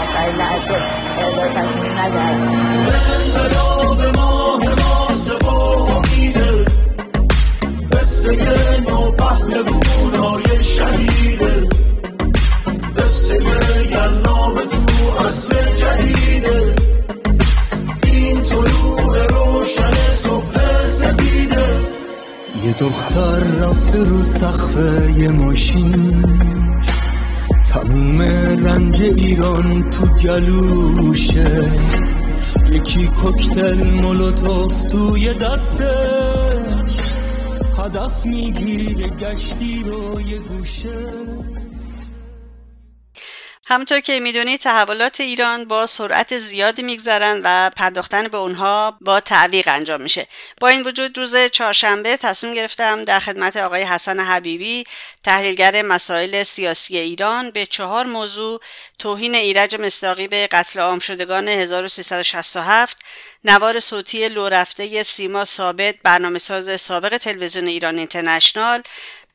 آخرین لحظه ارزای تصمیم نگرد ماه ماسه و امیده قصه نو پهلوونای شهیده تو عصر جدیده این طلوع روشن صبح سپیده یه دختر رفته رو سقف یه ماشین. تموم رنج ایران تو گلوشه. یکی کوکتل مولوتوف توی دستش. هدف می‌گیره گشتی رو یه گوشه. همونطور که می‌دونید تحولات ایران با سرعت زیادی میگذرن و پرداختن به اونها با تعویق انجام میشه. با این وجود روز چهارشنبه تصمیم گرفتم در خدمت آقای حسن حبیبی تحلیلگر مسائل سیاسی ایران به چهار موضوع توهین ایرج مستاقی به قتل عام شدگان 1367 نوار صوتی لو رفته سیما ثابت برنامه ساز سابق تلویزیون ایران اینترنشنال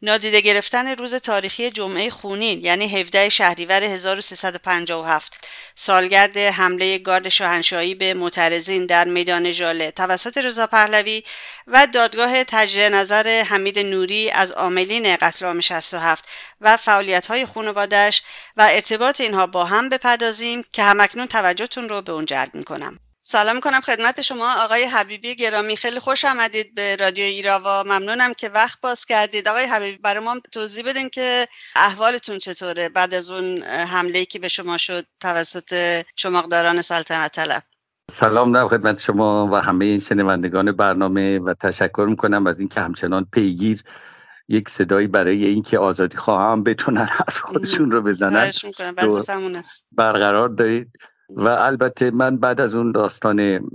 نادیده گرفتن روز تاریخی جمعه خونین یعنی 17 شهریور 1357 سالگرد حمله گارد شاهنشاهی به معترضین در میدان ژاله توسط رضا پهلوی و دادگاه تجدید نظر حمید نوری از عاملین قتل عام 67 و فعالیت‌های خانواده‌اش و ارتباط اینها با هم بپردازیم که همکنون توجهتون رو به اون جلب می‌کنم. سلام کنم خدمت شما آقای حبیبی گرامی. خیلی خوش آمدید به رادیو ایراوا. ممنونم که وقت باز کردید. آقای حبیبی برای ما توضیح بدین که احوالتون چطوره بعد از اون حمله که به شما شد توسط چماقداران سلطنت طلب. سلام دارم خدمت شما و همه شنوندگان برنامه و تشکر می‌کنم از اینکه همچنان پیگیر یک صدایی برای اینکه آزادی خواهم بتونن حرف خودشون رو بزنن. برقرار دارید. و البته من بعد از اون داستان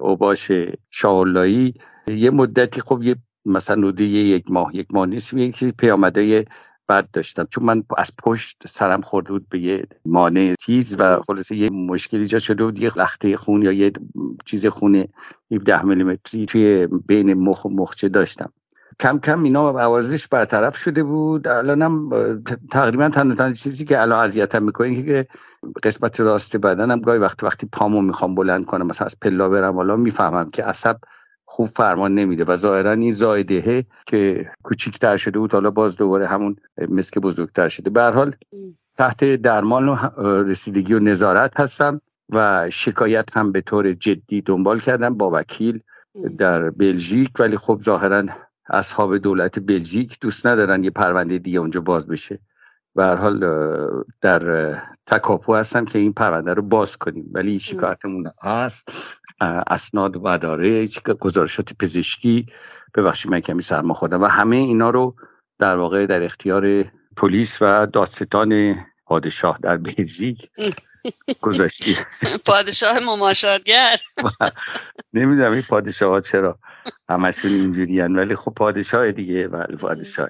اوباش شاولایی یه مدتی خب یه مثلا حدود یک ماه یک ماه نیست یکی پیامده بد داشتم. چون من از پشت سرم خورده بود به یه مانع تیز و خلاصه یه مشکلی ایجاد شده بود یه لخته خون یا یه چیز خونه 17 میلیمتری توی بین مخ و مخچه داشتم. کم کم اینا عوارضش برطرف شده بود. الانم تقریبا تنها چیزی که الان اذیتم می‌کنه که قسمت راست بدنم گاهی وقت وقتی پامو می‌خوام بلند کنم مثلا از پلا برم حالا می‌فهمم که عصب خوب فرمان نمیده و ظاهرا این زایدهه که کوچیکتر شده بود حالا باز دوباره همون مسک بزرگتر شده. به حال تحت درمان و رسیدگی و نظارت هستم و شکایت هم به طور جدی دنبال کردم با وکیل در بلژیک. ولی خب ظاهرا اصحاب دولت بلژیک دوست ندارن یه پرونده دیگه اونجا باز بشه. و هر حال در تکاپو هستم که این پرونده رو باز کنیم. ولی شکایتمون هست. اسناد و داره گزارشات پزشکی. ببخشید من کمی سرما خوردم. و همه اینا رو در واقع در اختیار پلیس و دادستان پادشاه در بلژیک گذاشتی پادشاه مماشاتگر نمی‌دونم این پادشاه ها چرا. همشون اینجوری ولی خب پادشاه دیگه. ولی پادشاه.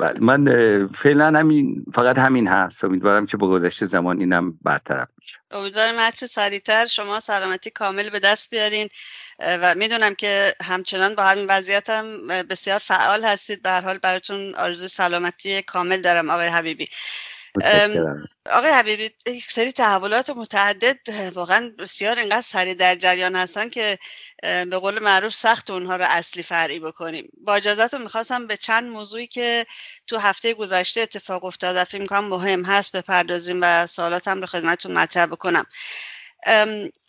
بله من فعلا همین فقط همین هست. امیدوارم که با گذشت زمان اینم برطرف میشه امیدوارم هرچه سریعتر شما سلامتی کامل به دست بیارین. و می‌دونم که همچنان با همین وضعیت هم بسیار فعال هستید. به هر حال براتون آرزوی سلامتی کامل دارم آقای حبیبی. آقای حبیبی یک سری تحولات متعدد واقعا بسیار اینقدر سریع در جریان هستن که به قول معروف سخت اونها رو اصلی فرعی بکنیم. با اجازتون می‌خواستم به چند موضوعی که تو هفته گذشته اتفاق افتاد فکر می‌کنم مهم هست بپردازیم و سوالاتم رو خدمتتون مطرح بکنم.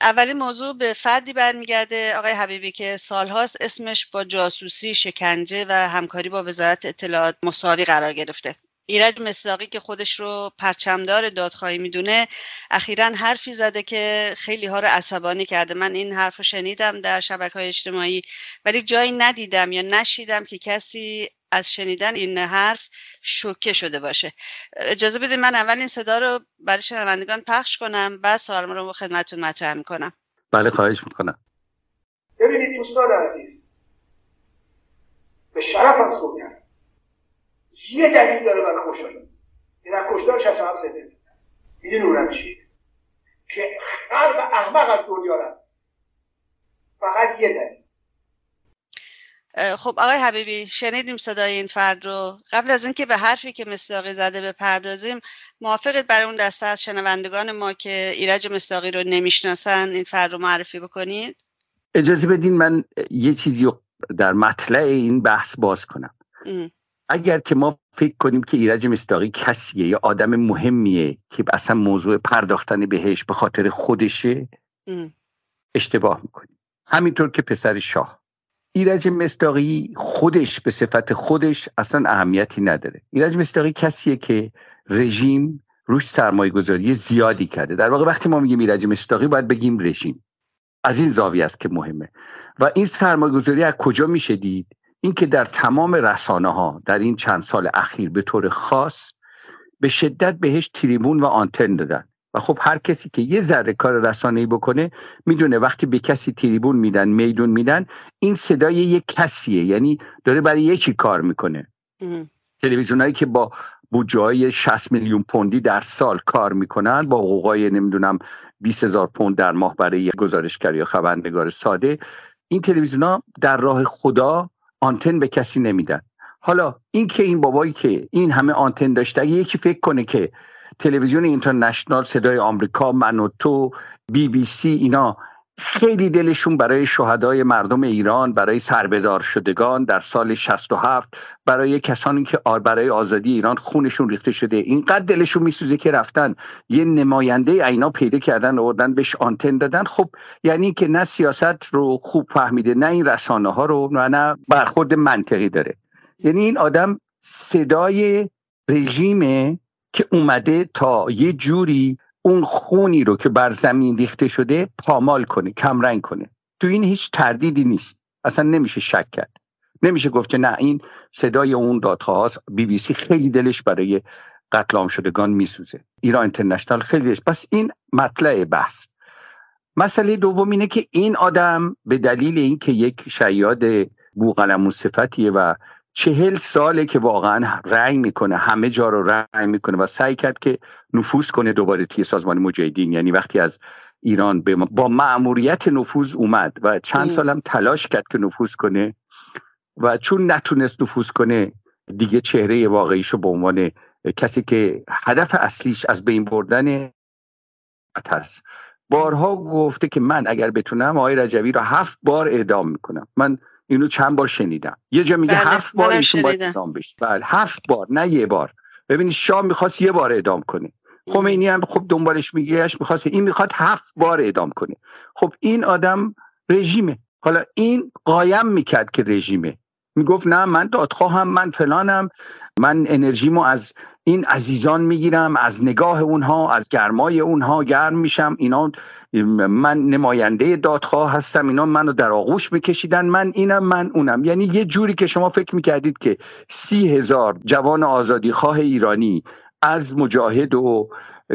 اولین موضوع به فردی برمیگرده آقای حبیبی که سالهاست اسمش با جاسوسی شکنجه و همکاری با وزارت اطلاعات مساوی قرار گرفته. ایرج مصداقی که خودش رو پرچمدار دادخواهی می‌دونه اخیرا حرفی زده که خیلی ها رو عصبانی کرده. من این حرف رو شنیدم در شبکه های اجتماعی ولی جایی ندیدم یا نشیدم که کسی از شنیدن این حرف شوکه شده باشه. اجازه بدید من اول این صدا رو برای شنوندگان پخش کنم بعد سوالم رو خدمتتون مطرح می‌کنم. بله خواهش می‌کنم. ببینید دوستان عزیز به شرفم صحبت یه دلیل داره برای کشتار این در کشتار 67 زنده می‌دونی اونم چیه؟ که خلق احمق از دنیا رفت. فقط یه دلیل. خب آقای حبیبی شنیدیم صدای این فرد رو. قبل از اینکه به حرفی که مصداقی زده بپردازیم موافقت برای اون دسته از شنوندگان ما که ایرج مصداقی رو نمی‌شناسن این فرد رو معرفی بکنید. اجازه بدین من یه چیزی رو در مطلع این بحث باز کنم. اگر که ما فکر کنیم که ایرج مصداقی کسیه یا آدم مهمیه که اصلا موضوع پرداختن بهش به خاطر خودشه اشتباه می‌کنیم. همینطور که پسر شاه. ایرج مستاقی خودش به صفت خودش اصلا اهمیتی نداره. ایرج مستاقی کسیه که رژیم روش سرمایه گذاری زیادی کرده. در واقع وقتی ما میگیم ایرج مستاقی باید بگیم رژیم. از این زاویه است که مهمه. و این سرمایه گذاری از کجا میشه دید؟ اینکه در تمام رسانه ها در این چند سال اخیر به طور خاص به شدت بهش تریبون و آنتن دادن و خب هر کسی که یه ذره کار رسانه‌ای بکنه می‌دونه وقتی به کسی تریبون میدن میدون میدن این صدای یک کسیه. یعنی داره برای یکی کار می‌کنه. تلویزیونایی که با بودجه 60 میلیون پوندی در سال کار می‌کنن با حقوقای نمی‌دونم 20 هزار پوند در ماه برای گزارشگر یا خبرنگار ساده این تلویزیونا در راه خدا آنتن به کسی نمیدن. حالا این که این بابایی که این همه آنتن داشته اگه یکی فکر کنه که تلویزیون اینترنشنال صدای آمریکا من و تو بی بی سی اینا خیلی دلشون برای شهدای مردم ایران برای سربدار شدگان در سال 67 برای کسانی که برای آزادی ایران خونشون ریخته شده. اینقدر دلشون میسوزه که رفتن. یه نماینده اینا پیدا کردن آوردن بهش آنتن دادن. خب یعنی که نه سیاست رو خوب فهمیده نه این رسانه ها رو نه نه برخورد منطقی داره. یعنی این آدم صدای رژیمه که اومده تا یه جوری اون خونی رو که بر زمین ریخته شده پامال کنه کمرنگ کنه. تو این هیچ تردیدی نیست. اصلا نمیشه شک کرد. نمیشه گفت که نه این صدای اون دادخواست بی بی سی خیلی دلش برای قتل عام شدگان میسوزه. ایران اینترنشنال خیلی دلش. پس این مطلع بحث. مسئله دوم اینه که این آدم به دلیل اینکه یک شیاد بوقلمون صفتیه و چهل ساله که واقعا رنگ می‌کنه همه جا رو رنگ می‌کنه و سعی کرد که نفوذ کنه دوباره توی سازمان مجاهدین. یعنی وقتی از ایران با معموریت نفوذ اومد و چند سالم تلاش کرد که نفوذ کنه و چون نتونست نفوذ کنه دیگه چهره واقعیشو به عنوان کسی که هدف اصلیش از بین بردن هست. بارها گفته که من اگر بتونم آقای رجوی رو هفت بار اعدام می‌کنم. من اینو چند بار شنیدم. یه جا میگه بله، هفت بار ایشون باید. اعدام بشه. بله هفت بار نه یه بار. ببینید شاه می‌خواست یه بار اعدام کنه. خمینی هم خب دنبالش میگهش می‌خواست این می‌خواد هفت بار اعدام کنه. خب این آدم رژیمه. حالا این قایم می‌کرد که رژیمه. می‌گفت نه من دادخواهم من فلانم من انرژیمو از این عزیزان می‌گیرم از نگاه اونها از گرمای اونها گرم میشم. اینا من نماینده دادخواه هستم اینا منو در آغوش میکشیدن من اینم من اونم. یعنی یه جوری که شما فکر می‌کردید که سی هزار جوان آزادی خواه ایرانی از مجاهد و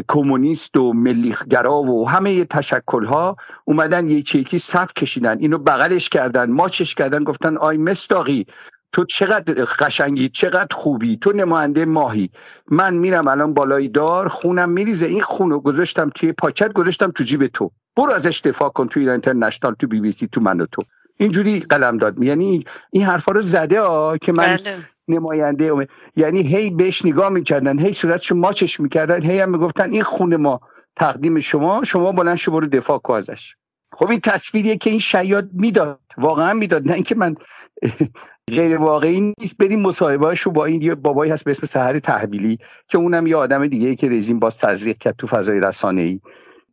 کمونیست و ملیگرا و همه تشکل ها اومدن یکی یکی صف کشیدن اینو بغلش کردن ماچش کردن گفتن آی مستاقی تو چقدر قشنگی چقدر خوبی تو نماینده ماهی. من میرم الان بالای دار خونم میریزه این خونو گذاشتم توی پاکت گذاشتم تو جیب تو. برو ازش دفاع کن تو ایران اینترنشنال تو بی بی سی تو من و تو. اینجوری قلم داد یعنی این حرفا رو زده ها که من بله. نماینده اومد. یعنی هی بهش نگاه می‌کردن هی صورتشو ماچش می‌کردن هی هم می‌گفتن این خون ما تقدیم شما شما بلند شو برو دفاع کن ازش. خب این تصویریه که این شیاد می‌داد واقعا می‌داد. نه اینکه من غیر واقعی نیست. بریم مصاحبه رو با این یه بابایی هست به اسم سحر تحویلی که اونم یه آدم دیگه ای که رژیم باز تزریق کرد تو فضای رسانه ای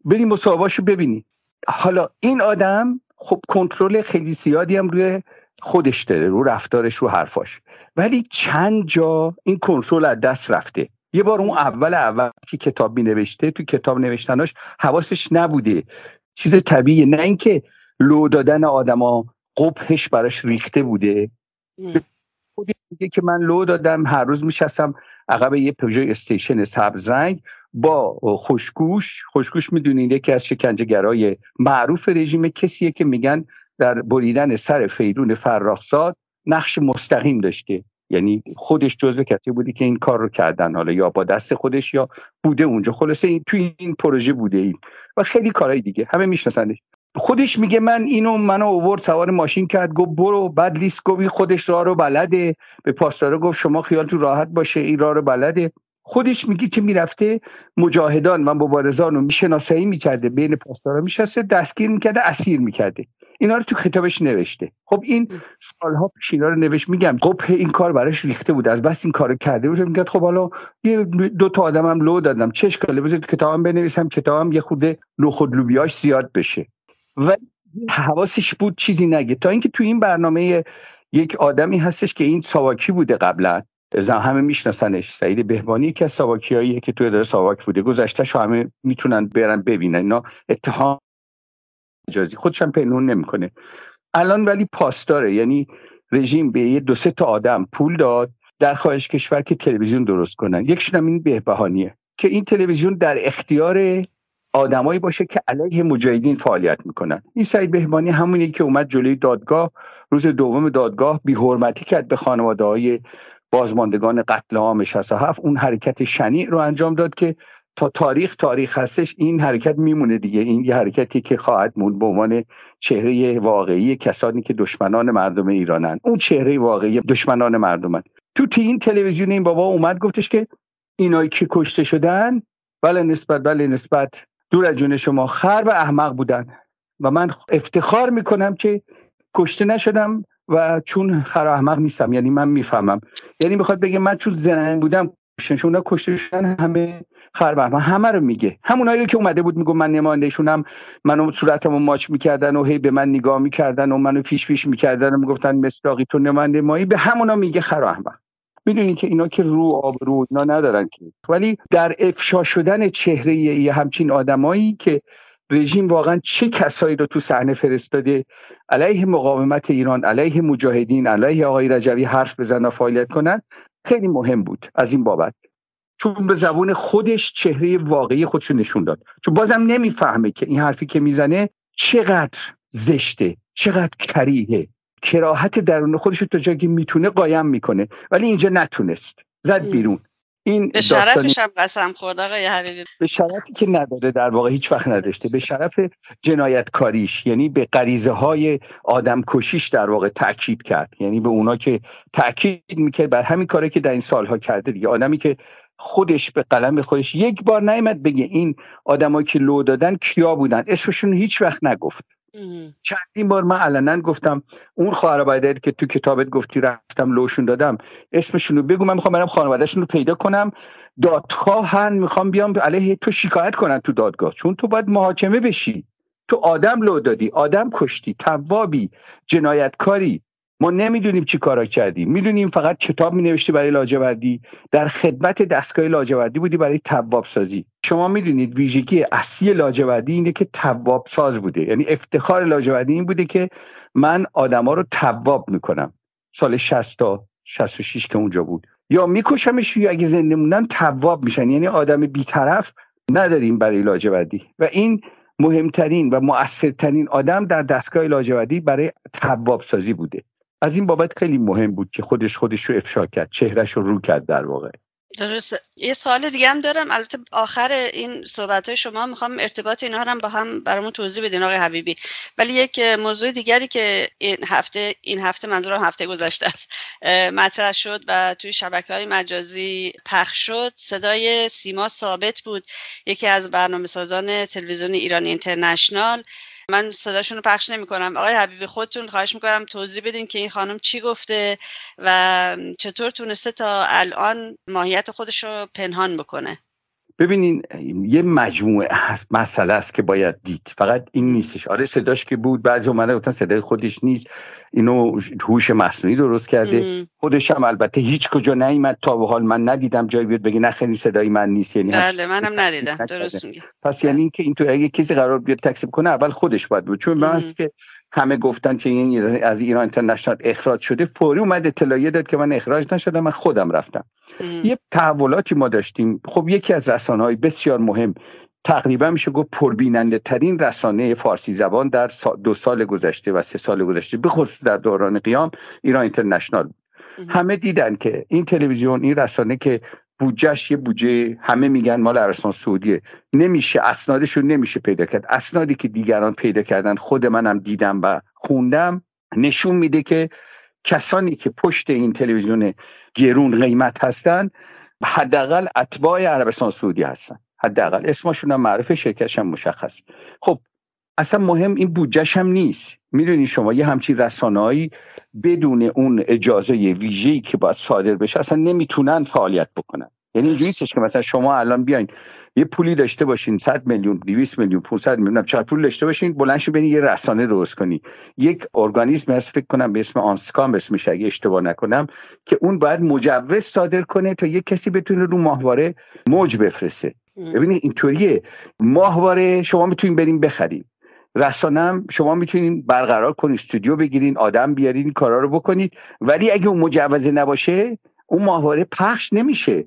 بریم مصاحبه رو ببینی حالا این آدم خب کنترل خیلی زیادی هم روی خودش داره رو رفتارش رو حرفاش. ولی چند جا این کنترل از دست رفته. یه بار اون اول اول که کتاب می نوشته تو کتاب نوشتناش حواسش نبوده. چیز طبیعیه. نه اینکه لو دادن آدما قبهش براش ریخته بوده. خودش میگه که من لو دادم هر روز میشستم عقب یه پژو استیشن سبز رنگ با خوشگوش. خوشگوش می‌دونید یکی از شکنجهگرای معروف رژیم کسیه که میگن در بریدن سر فیرون فراخزاد نقش مستقیم داشته. یعنی خودش جزو کسی بودی که این کار رو کردن. حالا یا با دست خودش یا بوده اونجا. خلاصه این توی این پروژه بوده این و خیلی کارهای دیگه. همه میشناسنش. خودش میگه من اینو منو اوورد سوار ماشین کرد گفت برو بعد لیست گفت خودش راه رو بلده. به پاسدارا گفت شما خیالتون راحت باشه این راه رو بلده. خودش میگه که می‌رفته؟ مجاهدان و مبارزان رو میشناسایی می‌کرده بین پاسدارا میشسته دستگیر می‌کرده اسیر می‌کرده. اینا رو تو کتابش نوشته. خب این سالها پیش اینا رو نوشت میگم خب این کار براش ریخته بود از بس این کارو کرده بود میگه خب حالا یه دو تا آدمم لو دادم چه اشکاله بذار کتابم بنویسم کتابم یه خورده لو خود لوبیاش زیاد بشه. و حواسش بود چیزی نگه. تا اینکه تو این برنامه یک آدمی هستش که این ساواکی بوده قبلا. همه میشناسنش. سعید بهبانی که از ساواکیاییه که توی اداره ساواک بوده. گذشتهش همه می‌تونن برن ببینن. اینا اتهام اجازی. خودشم پنهون نمی‌کنه. الان ولی پاسداره. یعنی رژیم به یه دو سه تا آدم پول داد در خارج کشور که تلویزیون درست کنن. یکشون هم این بهبهانیه. که این تلویزیون در اختیار آدمایی باشه که علیه مجاهدین فعالیت می‌کنن. این سعید بهبانی همونی که اومد جلوی دادگاه روز دوم دادگاه بی حرمتی کرد به خانواده های بازماندگان قتل عام 67 اون حرکت شنیع رو انجام داد که تا تاریخ تاریخ هستش این حرکت میمونه دیگه. این یه حرکتی که خواهد موند به عنوان چهره واقعی کسانی که دشمنان مردم ایرانن. اون چهره واقعی دشمنان مردمن. تو تی این تلویزیون این بابا اومد گفتش که اینایی که کشته شدن بله نسبت بله نسبت دور از جون شما خر و احمق بودن. و من افتخار می‌کنم که کشته نشدم و چون خر و احمق نیستم. یعنی من می‌فهمم. یعنی می‌خواد بگه من چون زنن بودم اونا کشته شدن همه خر و همه رو میگه. همونایی که اومده بود میگم من نمایندهشونم. منو صورتمو ماچ می‌کردن و هی به من نگاه می‌کردن و منو فیش فیش می‌کردن و می‌گفتن مستاقی تو نماینده مایی. به همونا میگه خر و احمق. می‌دونین که اینا که رو آب رو اینا ندارن که. ولی در افشا شدن چهره یه همچین آدمایی که رژیم واقعا چه کسایی رو تو صحنه فرستاده علیه مقاومت ایران علیه مجاهدین علیه آقای رجوی حرف بزنن و فعالیت کنن خیلی مهم بود از این بابت. چون به زبون خودش چهره واقعی خودش نشون داد. چون بازم نمی‌فهمه که این حرفی که می‌زنه چقدر زشته چقدر کریهه. کراهت درون خودش تا جایی که می‌تونه قایم می‌کنه. ولی اینجا نتونست. زد بیرون. این به شرفش هم قسم خورد آقای حبیبی. به شرفی که نداده در واقع هیچ وقت نداشته. به شرف جنایتکاریش یعنی به غریزه های آدم کشیش در واقع تاکید کرد. یعنی به اونا که تاکید می‌کرد بر همین کاری که در این سالها کرده دیگه. آدمی که خودش به قلم خودش یک بار نیامد بگه این آدمایی که لو دادن کیا بودن؟ اسمشون هیچ وقت نگفت. چندین بار من علنا گفتم اون خواهر که تو کتابت گفتی رفتم لوشون دادم اسمشون رو بگو من می‌خوام برم خانوادهشون رو پیدا کنم. دادخواهن می‌خوام بیام علیه تو شکایت کنن تو دادگاه. چون تو باید محاکمه بشی. تو آدم لو دادی آدم کشتی توابی جنایتکاری. ما نمی‌دونیم چی کارا کردی. می‌دونیم فقط کتاب می نوشتی برای لاجوردی. در خدمت دستگاه لاجوردی بودی برای تواب سازی شما می‌دونید ویژگی اصلی لاجوردی اینه که تواب ساز بوده. یعنی افتخار لاجوردی این بوده که من آدما رو تواب می‌کنم. سال 60 تا 66 که اونجا بود. یا میکشمش یا اگه زنده موندن تواب میشن. یعنی آدم بیطرف نداریم برای لاجوردی. و این مهمترین و مؤثرترین آدم در دستگاه لاجوردی برای تواب سازی بوده. از این بابت خیلی مهم بود که خودش خودش رو افشا کرد چهرش رو رو کرد در واقع. درست یه سوال دیگه هم دارم. البته آخر این صحبت های شما می‌خوام ارتباط اینا هم با هم برامون توضیح بدین آقای حبیبی. ولی یک موضوع دیگری که این هفته این هفته منظورم هفته گذشته است. مطرح شد و توی شبکه های مجازی پخش شد. صدای سیما ثابت بود. یکی از برنامه سازان تلویزیون ایران اینترنشنال من صداشون رو پخش نمی کنم آقای حبیبی خودتون خواهش می‌کنم توضیح بدین که این خانم چی گفته و چطور تونسته تا الان ماهیت خودش رو پنهان بکنه. ببینین یه مجموعه مسئله است که باید دید. فقط این نیستش. آره صداش که بود بعضی اومده گفتن صدای خودش نیست. اینو هوش مصنوعی درست کرده. خودش هم البته هیچ کجا نیومد تا به حال من ندیدم جایی بیاد بگه نخیلی صدای من نیست. یعنی بله منم ندیدم. درست میگه. پس یعنی اینکه این تو اگه کسی قرار بیاد تکسیب کنه اول خودش باید بود. چون من که همه گفتن که این از ایران اینترنشنال اخراج شده فوری اومد اطلاعیه داد که من اخراج نشدم من خودم رفتم. یه تحولاتی ما داشتیم. خب یکی از رسانه های بسیار مهم تقریبا میشه گفت پربیننده ترین رسانه فارسی زبان در دو سال گذشته و سه سال گذشته به خصوص در دوران قیام ایران اینترنشنال همه دیدن که این تلویزیون این رسانه که بودجهش یه بودجه همه میگن مال عربستان سعودیه. نمیشه اسنادش رو نمیشه پیدا کرد. اسنادی که دیگران پیدا کردن خود منم دیدم و خوندم. نشون میده که کسانی که پشت این تلویزیون گرون قیمت هستن حداقل اتباع عربستان سعودی هستن. حداقل. اسمشون هم معرف شرکتش هم مشخص. خب اصلا مهم این بودجهش هم نیست. می‌دونی شما یه همچین رسانه‌ای بدون اون اجازه ویژه‌ای که باید صادر بشه اصلا نمی‌تونن فعالیت بکنن. یعنی اینجوری که مثلا شما الان بیاین یه پولی داشته باشین 100 میلیون 200 میلیون 500 میلیون چقدر پول داشته باشین بلند شو یه رسانه درست کنی. یک ارگانیسم هست فکر کنم به اسم آنسکام اسمش اگه اشتباه نکنم که اون باید مجوز صادر کنه تا یک کسی بتونه رو ماهواره موج بفرسته. ببینید اینطوریه. ماهواره شما می‌تونین بریم بخرین. رسانم شما می‌تونین برقرار کنین استودیو بگیرین آدم بیارین این کارا رو بکنید ولی اگه اون مجوزه نباشه اون ماهواره پخش نمیشه.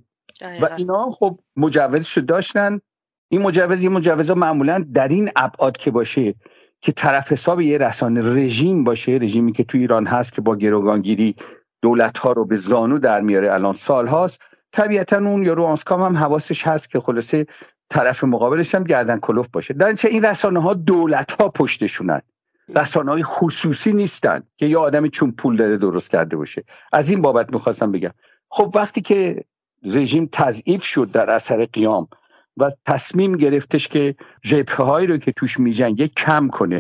و اینا خب مجوزش داشتن. این مجوز یه مجوز معمولا در این ابعاد که باشه که طرف حساب یه رسانه رژیم باشه رژیمی که تو ایران هست که با گروگانگیری دولت ها رو به زانو در میاره الان سال هاست طبیعتا اون یارو آنسکام هم حواسش هست که خلاصه طرف مقابلش هم گردن کلوف باشه. در این رسانه ها دولت ها پشتشونن. رسانه های خصوصی نیستن که یه آدمی چون پول داره درست کرده باشه. از این بابت می‌خواستم بگم. خب وقتی که رژیم تضعیف شد در اثر قیام و تصمیم گرفتش که جبهه هایی رو که توش میجنگه کم کنه.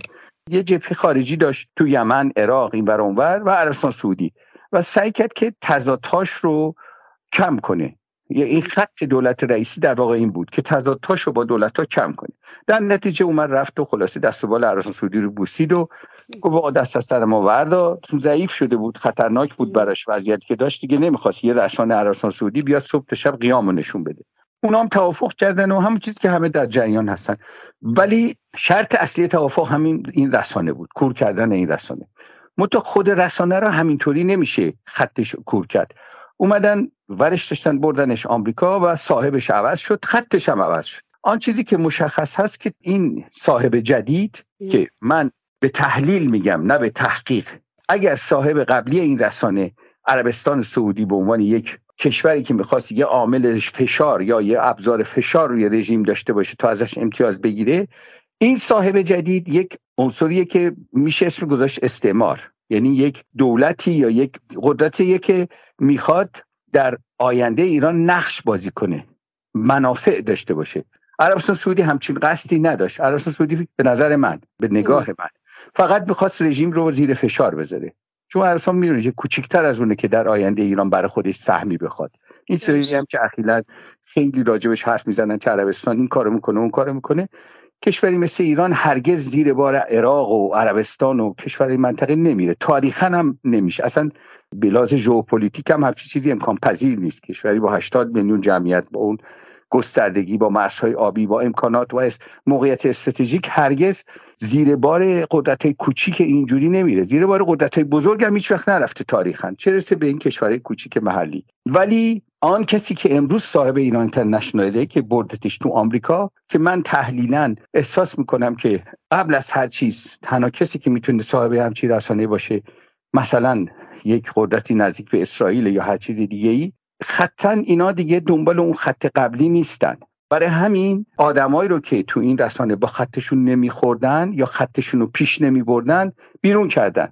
یه جبهه خارجی داشت تو یمن عراق این اونور و عربستان سعودی و سعی کرد که تضادهاش رو کم کنه. این خط دولت رئیسی در واقع این بود که تضادهاش رو با دولت ها کم کنه. در نتیجه اومد رفت و خلاصه دست و بال عربستان سعودی رو بوسید و گفت دست از سر ما وردا. چون ضعیف شده بود خطرناک بود براش وضعیتی که داشت. دیگه نمی‌خواست یه رسانه عربستان سعودی بیاد صبح تا شب قیام نشون بده. اونا هم توافق کردن و همون چیزی که همه در جریان هستن. ولی شرط اصلی توافق همین این رسانه بود. کور کردن این رسانه. متو خود رسانه را همینطوری نمیشه خطش کور کرد. اومدن ورش داشتن بردنش آمریکا و صاحبش عوض شد خطش هم عوض شد. آن چیزی که مشخص هست که این صاحب جدید که من به تحلیل میگم نه به تحقیق. اگر صاحب قبلی این رسانه عربستان سعودی به عنوان یک کشوری که می‌خواست یه عامل فشار یا یه ابزار فشار روی رژیم داشته باشه تا ازش امتیاز بگیره این صاحب جدید یک عنصریه که میشه اسم گذاشت استعمار. یعنی یک دولتی یا یک قدرتی که می‌خواد در آینده ایران نقش بازی کنه منافع داشته باشه. عربستان سعودی همچین قصدی نداشت. عربستان سعودی به نظر من به نگاه من فقط می‌خواست رژیم رو زیر فشار بذاره. چون عربستان می‌دونه که کوچکتر از اونه که در آینده ایران برای خودش سهمی بخواد. این سری هم که اخیلا خیلی راجع بهش حرف می‌زنن که عربستان این کارو می‌کنه اون کارو می‌کنه. کشوری مثل ایران هرگز زیر بار عراق و عربستان و کشور منطقه نمیره. تاریخا هم نمیشه. اصلا به لحاظ ژئوپلیتیک هم همچین چیزی امکان پذیر نیست. کشوری با 80 میلیون جمعیت با اون گستردگی با مرزهای آبی با امکانات و موقعیت استراتژیک هرگز زیر بار قدرت کوچیک اینجوری نمیره. زیر بار قدرت بزرگ هم هیچ وقت نرفته تاریخا. چه رسه به این کشورهای کوچیک محلی. ولی آن کسی که امروز صاحب ایران اینترنشناله که بردتش تو آمریکا که من تحلیلا احساس می‌کنم که قبل از هر چیز تنها کسی که می‌تونه صاحب همچی رسانه باشه مثلا یک قدرتی نزدیک به اسرائیل یا هر چیز دیگه ای خطا اینا دیگه دنبال اون خط قبلی نیستن. برای همین آدمایی رو که تو این رسانه با خطشون نمیخوردن یا خطشون رو پیش نمیبردن بیرون کردن.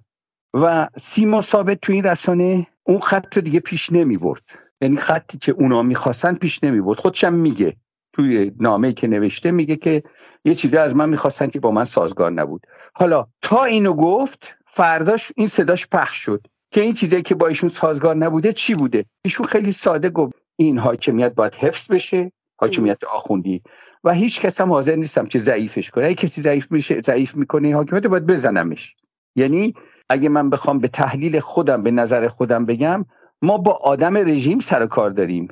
و سیما ثابت تو این رسانه اون خط رو دیگه پیش نمی‌برد. یعنی خطی که اونا می‌خواستن پیش نمی‌برد. خودشم میگه. توی نامه که نوشته میگه که یه چیزی از من می‌خواستن که با من سازگار نبود. حالا تا اینو گفت فرداش این صداش پخش شد که این چیزی که با ایشون سازگار نبوده چی بوده؟ ایشون خیلی ساده گفت این حاکمیت باید حفظ بشه حاکمیت آخوندی. و هیچ کس هم حاضر نیستم که ضعیفش کنه. اگه کسی ضعیف میشه ضعیف می‌کنه حاکمیت باید بزنمش. یعنی اگه من بخوام به تحلیل خودم به نظر خودم بگم ما با آدم رژیم سر کار داریم.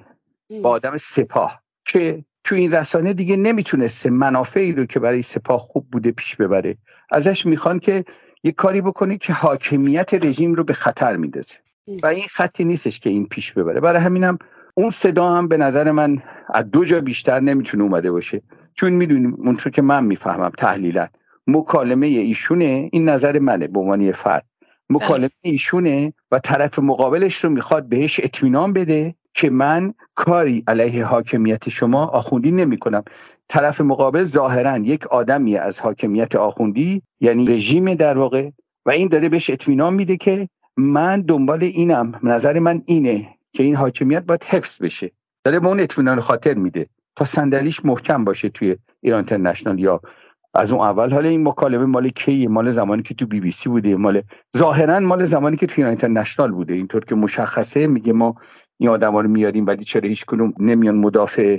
با آدم سپاه. که تو این رسانه دیگه نمی‌تونسته منافعی رو که برای سپاه خوب بوده پیش ببره. ازش می‌خوان که یه کاری بکنه که حاکمیت رژیم رو به خطر میندازه. و این خطی نیستش که این پیش ببره. برای همینم اون صدا هم به نظر من از دو جا بیشتر نمی‌تونه اومده باشه. چون می‌دونیم اونطور که من می‌فهمم تحلیلا. مکالمه ایشونه این نظر منه به عنوان فرد. مکالمه ایشونه و طرف مقابلش رو می‌خواد بهش اطمینان بده که من کاری علیه حاکمیت شما آخوندی نمی کنم طرف مقابل ظاهرا یک آدمی از حاکمیت آخوندی یعنی رژیم در واقع و این داره بهش اطمینان میده که من دنبال اینم نظر من اینه که این حاکمیت باید حفظ بشه. داره به اون اطمینان خاطر میده تا صندلیش محکم باشه توی ایران اینترنشنال یا از اون اول حالا این مکالمه مال کیه مال زمانی که تو بی بی سی بوده. مال ظاهرا مال زمانی که تو ایران اینترنشنال بوده. اینطور که مشخصه میگه ما این آدما رو میاریم ولی چرا هیچ کنون نمیان مدافع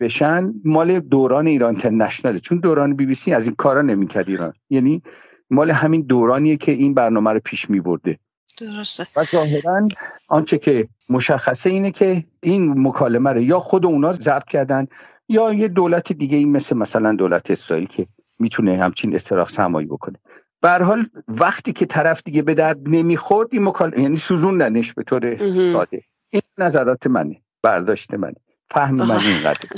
بشن؟ مال دوران ایران اینترنشناله. چون دوران بی بی سی از این کارا نمی‌کرد ایران. یعنی مال همین دورانیه که این برنامه رو پیش میبرده. درسته. و ظاهرا آنچه که مشخصه اینه که این مکالمه رو یا خود اونا ضبط کردن یا یه دولت دیگه این مثل مثلا دولت اسرائیل که می‌تونه همچین استراق سمایی بکنه. به حال وقتی که طرف دیگه به درد نمی‌خورد این مکالمه یعنی سوزوندنش به طور ساده. این نظرات منه برداشت منه. فهم من اینقدر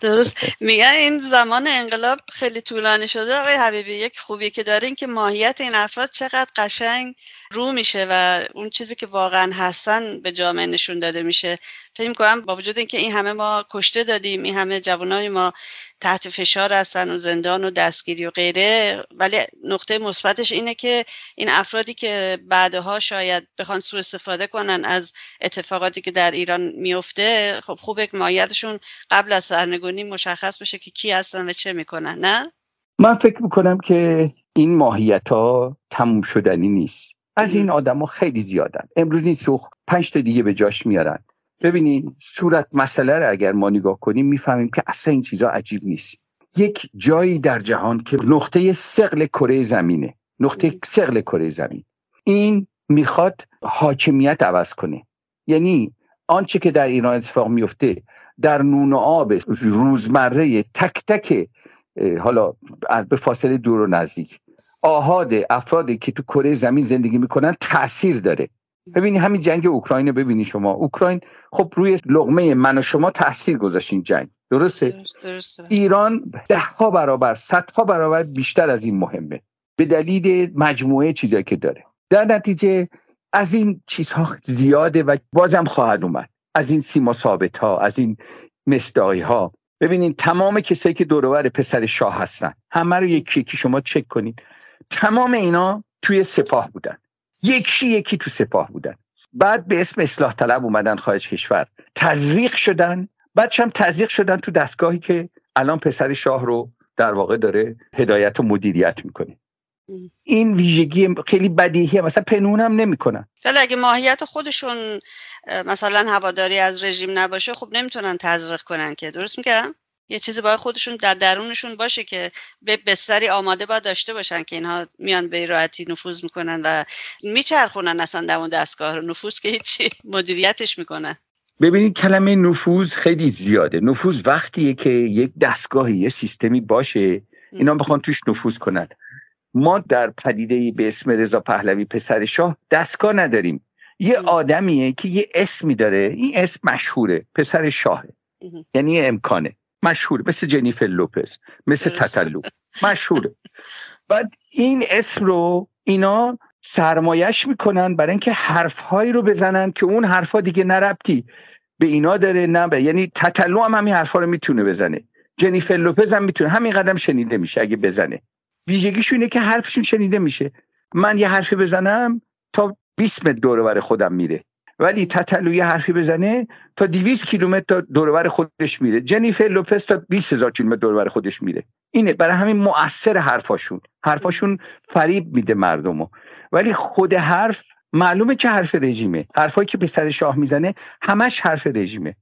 درست. میگن این زمان انقلاب خیلی طولانی شده. آقای حبیبی یک خوبی که داره این که ماهیت این افراد چقدر قشنگ رو میشه و اون چیزی که واقعا هستن به جامعه نشون داده میشه. فکر کنم با وجود اینکه این همه ما کشته دادیم این همه جوانای ما تحت فشار هستن و زندان و دستگیری و غیره. ولی نقطه مثبتش اینه که این افرادی که بعدها شاید بخوان سوء استفاده کنن از اتفاقاتی که در ایران میفته خب خوبه که مایتشون قبل از سرنگونی مشخص بشه که کی هستن و چه می‌کنن نه؟ من فکر می‌کنم که این ماهیت ها تموم شدنی نیست. از این آدم ها خیلی زیادن. امروز این سوخ پنج تا دیگه به جاش میارن. ببینین صورت مسئله رو اگر ما نگاه کنیم می‌فهمیم که اصلا این چیزا عجیب نیست. یک جایی در جهان که نقطه سقل کره زمینه. نقطه سقل کره زمین. این می‌خواد حاکمیت عوض کنه. یعنی آنچه که در ایران اتفاق میفته در نون و آب روزمره تک تک حالا به فاصله دور و نزدیک. آهاد افرادی که تو کره زمین زندگی می‌کنن تاثیر داره. ببینی همین جنگ اوکراین رو ببینی شما. اوکراین خب روی لغمه من و شما تاثیر گذاشت این جنگ. درسته؟ ایران ده ها برابر صدها برابر بیشتر از این مهمه. به دلیل مجموعه چیزایی که داره. در نتیجه از این چیزها زیاده و بازم خواهد اومد. از این سیما ثابت ها از این مصداقی ها ببینین تمام کسایی که دورور پسر شاه هستن همه رو یکی یکی شما چک کنین. تمام اینا توی سپاه بودن. یکی یکی تو سپاه بودن. بعد به اسم اصلاح طلب اومدن خارج کشور. تزریق شدن. بعد هم تزریق شدن تو دستگاهی که الان پسر شاه رو در واقع داره هدایت و مدیریت می‌کنه. این ویژگی خیلی بدیهیه. مثلا پنونم نمی‌کنن. ولی اگه ماهیت خودشون مثلا هواداری از رژیم نباشه خب نمی‌تونن تزریق کنن که. درست میگم؟ یه چیزی باید خودشون در درونشون باشه که به بستری آماده باید داشته باشن که اینها میان به راحتی نفوذ می‌کنن و میچرخونن اصلا در اون دستگاه رو. نفوذ که هیچی مدیریتش می‌کنن. ببینید کلمه نفوذ خیلی زیاده. نفوذ وقتیه که یک دستگاهی یه سیستمی باشه اینا بخوان توش نفوذ کنن. ما در پدیده به اسم رضا پهلوی پسر شاه دستگاه نداریم. یه آدمیه که یه اسمی داره. این اسم مشهوره. پسر شاهه. یعنی امکانه. مشهوره مثل جنیفر لوپز مثل تتلو مشهوره. بعد این اسم رو اینا سرمایش می‌کنن برای اینکه حرفهایی رو بزنن که اون حرفها دیگه نربتی به اینا داره نه به یعنی تتلو هم همین حرفها رو می‌تونه بزنه. جنیفر لوپز هم می‌تونه. همین قدم شنیده میشه اگه بزنه. ویژگیش اینه که حرفشون شنیده میشه. من یه حرفی بزنم تا 20 متر دور خودم میره. ولی تتلو یه حرفی بزنه تا 200 کیلومتر دوربر خودش میره. جنیفر لوپز تا 20 هزار کیلومتر دوربر خودش میره. اینه برای همین مؤثر حرفاشون. حرفاشون فریب میده مردمو. ولی خود حرف معلومه که حرف رژیمه. حرفایی که به سر شاه می‌زنه همش حرف رژیمه.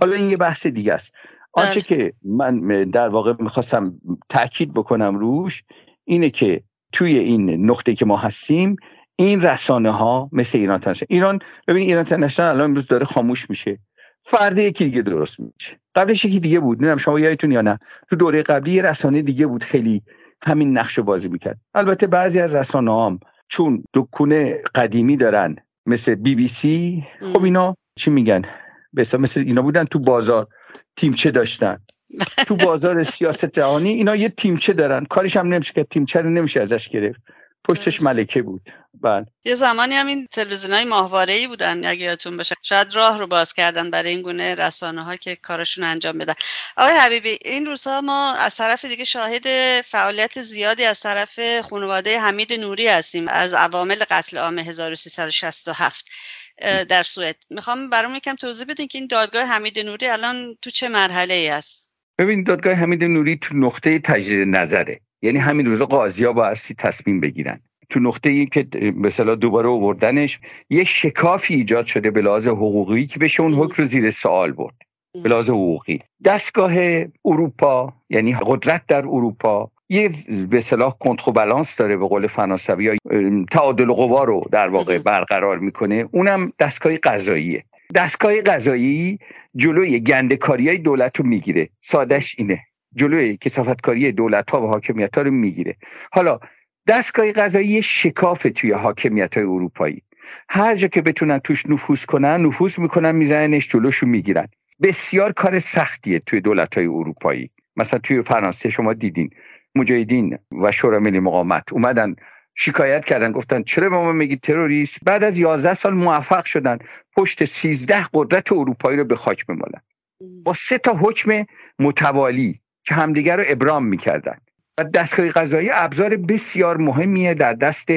حالا این یه بحث دیگه است. آنچه بله. که من در واقع می‌خواستم تاکید بکنم روش اینه که توی این نقطه که ما هستیم این رسانه ها مثل ایران تنشن ایران ببین ایران تنشن الان امروز داره خاموش میشه. فرد یکی دیگه درست میشه. قبلش یکی دیگه بود نمی‌دونم شما یادتون یا نه. تو دوره قبلی یه رسانه دیگه بود خیلی همین نقش بازی می‌کرد. البته بعضی از رسانه هم چون دکونه قدیمی دارن مثل بی بی سی خب اینا چی میگن؟ بسا مثل اینا بودن تو بازار تیمچه داشتن. تو بازار سیاست جهانی اینا یه تیمچه دارن. کارش هم نمیشه که تیمچه رو نمیشه ازش گرفت. پشتش ملکه بود. بله. یه زمانی هم این تلویزیون های ماهواره ای بودن اگه یادتون باشه. شاید راه رو باز کردن برای این گونه رسانه ها که کارشون انجام بدن. آقای حبیبی این روزها ما از طرف دیگه شاهد فعالیت زیادی از طرف خانواده حمید نوری هستیم از عوامل قتل عام 1367 در سوئد. می‌خوام برام یکم توضیح بدین که این دادگاه حمید نوری الان تو چه مرحله ای است؟ ببین دادگاه حمید نوری تو نقطه تجدید نظره. یعنی همین روزا قاضی ها بایستی تصمیم بگیرن. تو نقطه ای که مثلا دوباره آوردنش یه شکافی ایجاد شده به لحاظ حقوقی که بشه اون حکم رو زیر سوال برد. به لحاظ حقوقی. دستگاه اروپا یعنی قدرت در اروپا یه به صلاح کنتربالانس داره به قول فرانسوی یا تعادل قوا رو در واقع برقرار می‌کنه. اونم دستگاه قضاییه. دستگاه قضایی جلوی گندکاری های دولت رو می‌گیره. سادش اینه. جلوی کسافتکاری دولت ها و حاکمیت ها رو می‌گیره. حالا دستگاه قضایی شکاف توی حاکمیت های اروپایی. هر جا که بتونن توش نفوذ کنن نفوذ می‌کنن میزننش جلوشو می‌گیرن. بسیار کار سختیه توی دولت های اروپایی. مثلا توی فرانسه شما دیدین مجاهدین و شورای ملی مقاومت اومدن شکایت کردن گفتن چرا به ما میگید تروریست؟ بعد از 11 سال موفق شدن پشت 13 قدرت اروپایی رو به خاک بمالن. با سه تا حکم متوالی. که همدیگر رو ابرام می‌کردن. و دستگاه قضایی ابزار بسیار مهمیه در دست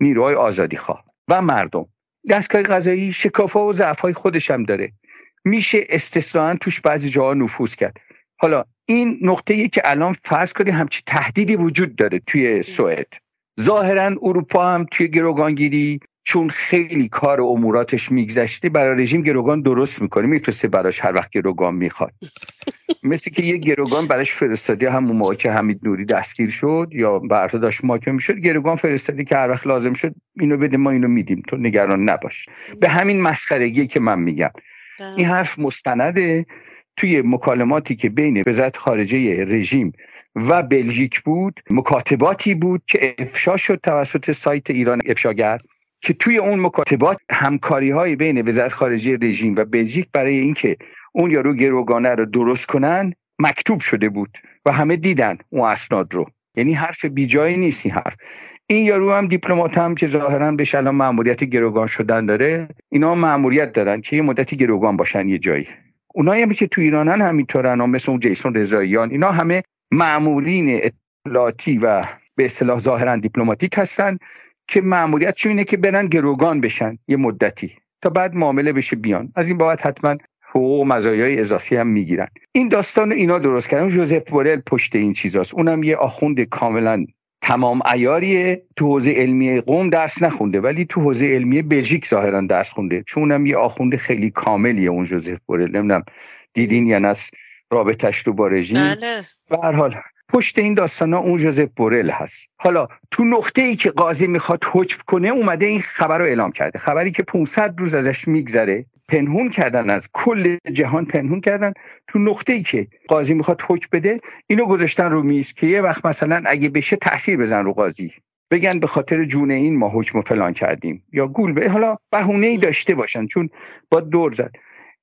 نیروهای آزادی خواه و مردم. دستگاه قضایی شکافا و ضعفهای خودش هم داره. میشه استثنان توش بعضی جاها نفوذ کرد. حالا این نقطه ای که الان فرض کنید همچی تهدیدی وجود داره توی سوئد. ظاهرا اروپا هم توی گروگانگیری چون خیلی کار اموراتش میگذشته برای رژیم گروگان درست می‌کنه. میفرسته براش هر وقت گروگان می‌خواد. مثل که یه گروگان براش فرستادی همون موقع که حمید نوری دستگیر شد یا برتا داشت محاکمه می‌شد گروگان فرستادی که هر وقت لازم شد اینو بده ما اینو میدیم. تو نگران نباش. به همین مسخرگی که من میگم. این حرف مستنده توی مکالماتی که بین وزارت خارجه رژیم و بلژیک بود مکاتباتی بود که افشا شد توسط سایت ایران افشاگر. که توی اون مکاتبات همکاری های بین وزارت خارجه رژیم و بلژیک برای اینکه اون یارو گروگانه رو درست کنن مکتوب شده بود و همه دیدن اون اسناد رو. یعنی حرف بیجایی نیست این حرف. این یارو هم دیپلمات هم که ظاهرا بهش الان مأموریت گروگان شدن داره اینا مأموریت دارن که یه مدتی گروگان باشن یه جایی. اونایی هم که تو ایرانن همینطورن مثل اون جیسون رضاییان اینا همه معمولین اطلاعاتی و به اصطلاح ظاهرا دیپلماتیک هستن. که مأموریت اینه که برن گروگان بشن یه مدتی تا بعد معامله بشه بیان. از این بابت حتما حقوق و مزایای اضافی هم می‌گیرن. این داستان اینا درست کردن. جوزف بورل پشت این چیزاست. اونم یه آخوند کاملا تمام ایاریه تو حوزه علمی قوم درس نخونده ولی تو حوزه علمی بلژیک ظاهرا درس خونده. چون اونم یه آخوند خیلی کاملیه اون جوزف بورل. نمی‌دونم دیدین یا نه رابطش رو با رژیم. بله. به هر حال پشت این داستان ها اون جوزف بورل هست. حالا تو نقطه ای که قاضی می‌خواد حکم کنه اومده این خبر رو اعلام کرده. خبری که 500 روز ازش میگذره پنهون کردن از کل جهان پنهون کردن. تو نقطه ای که قاضی می‌خواد حکم بده اینو گذاشتن رو میز که یه وقت مثلا اگه بشه تاثیر بزن رو قاضی. بگن به خاطر جون این ما حکم فلان کردیم. یا گول به حالا بهونه ای داشته باشن چون با دور زد.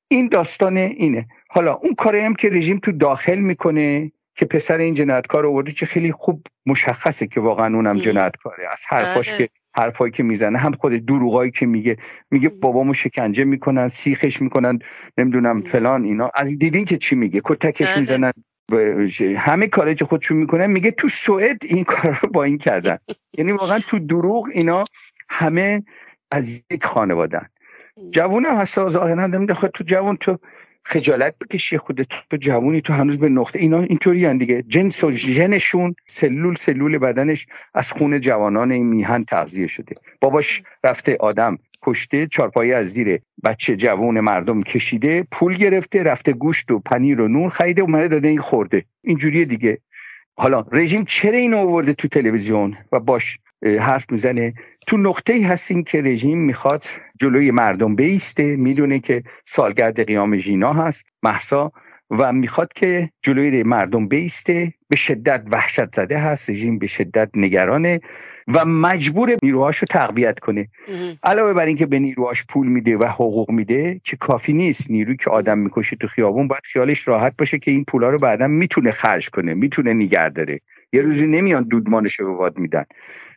این داستان اینه. حالا اون کاری هم که رژیم تو داخل می‌کنه که پسر این جنایتکار آورده که خیلی خوب مشخصه که واقعا اونم جنایتکاره. از حرفاش بله. که حرفایی که می‌زنه هم خود دروغایی که میگه. میگه بابامو شکنجه می‌کنن سیخش می‌کنن نمی‌دونم فلان اینا. از دیدین که چی میگه؟ کتکش بله. می‌زنن همه کاری که خودشون می‌کنن. میگه تو سوئد این کار رو با این کردن. یعنی واقعا تو دروغ اینا همه از یک خانوادن جوون هم هست ظاهرا نمیده تو جوون تو خجالت بکشی خودت تو جوونی تو هنوز به نقطه اینا اینطوری هن دیگه. جنس و ژنشون سلول سلول بدنش از خون جوانان این میهن تغذیه شده. باباش رفته آدم کشته چارپایی از زیر. بچه جوون مردم کشیده پول گرفته رفته گوشت و پنیر و نون خریده اومده داده این خورده. اینجوریه دیگه. حالا رژیم چرا اینو آورده تو تلویزیون؟ و باش حرف می‌زنه. تو نقطه ای هستیم که رژیم می‌خواد جلوی مردم بیسته می‌دونه که سالگرد قیام ژینا هست محسا و می‌خواد که جلوی مردم بیسته به شدت وحشت زده هست رژیم به شدت نگرانه و مجبور نیروهاش رو تقویت کنه. علاوه بر اینکه به نیروهاش پول میده و حقوق میده که کافی نیست. نیروی که آدم می‌کشه تو خیابون باید خیالش راحت باشه که این پولا رو بعدا می‌تونه خرج کنه می‌تونه نگر داره. یه روزی نمیان دودمانش رو به میدن.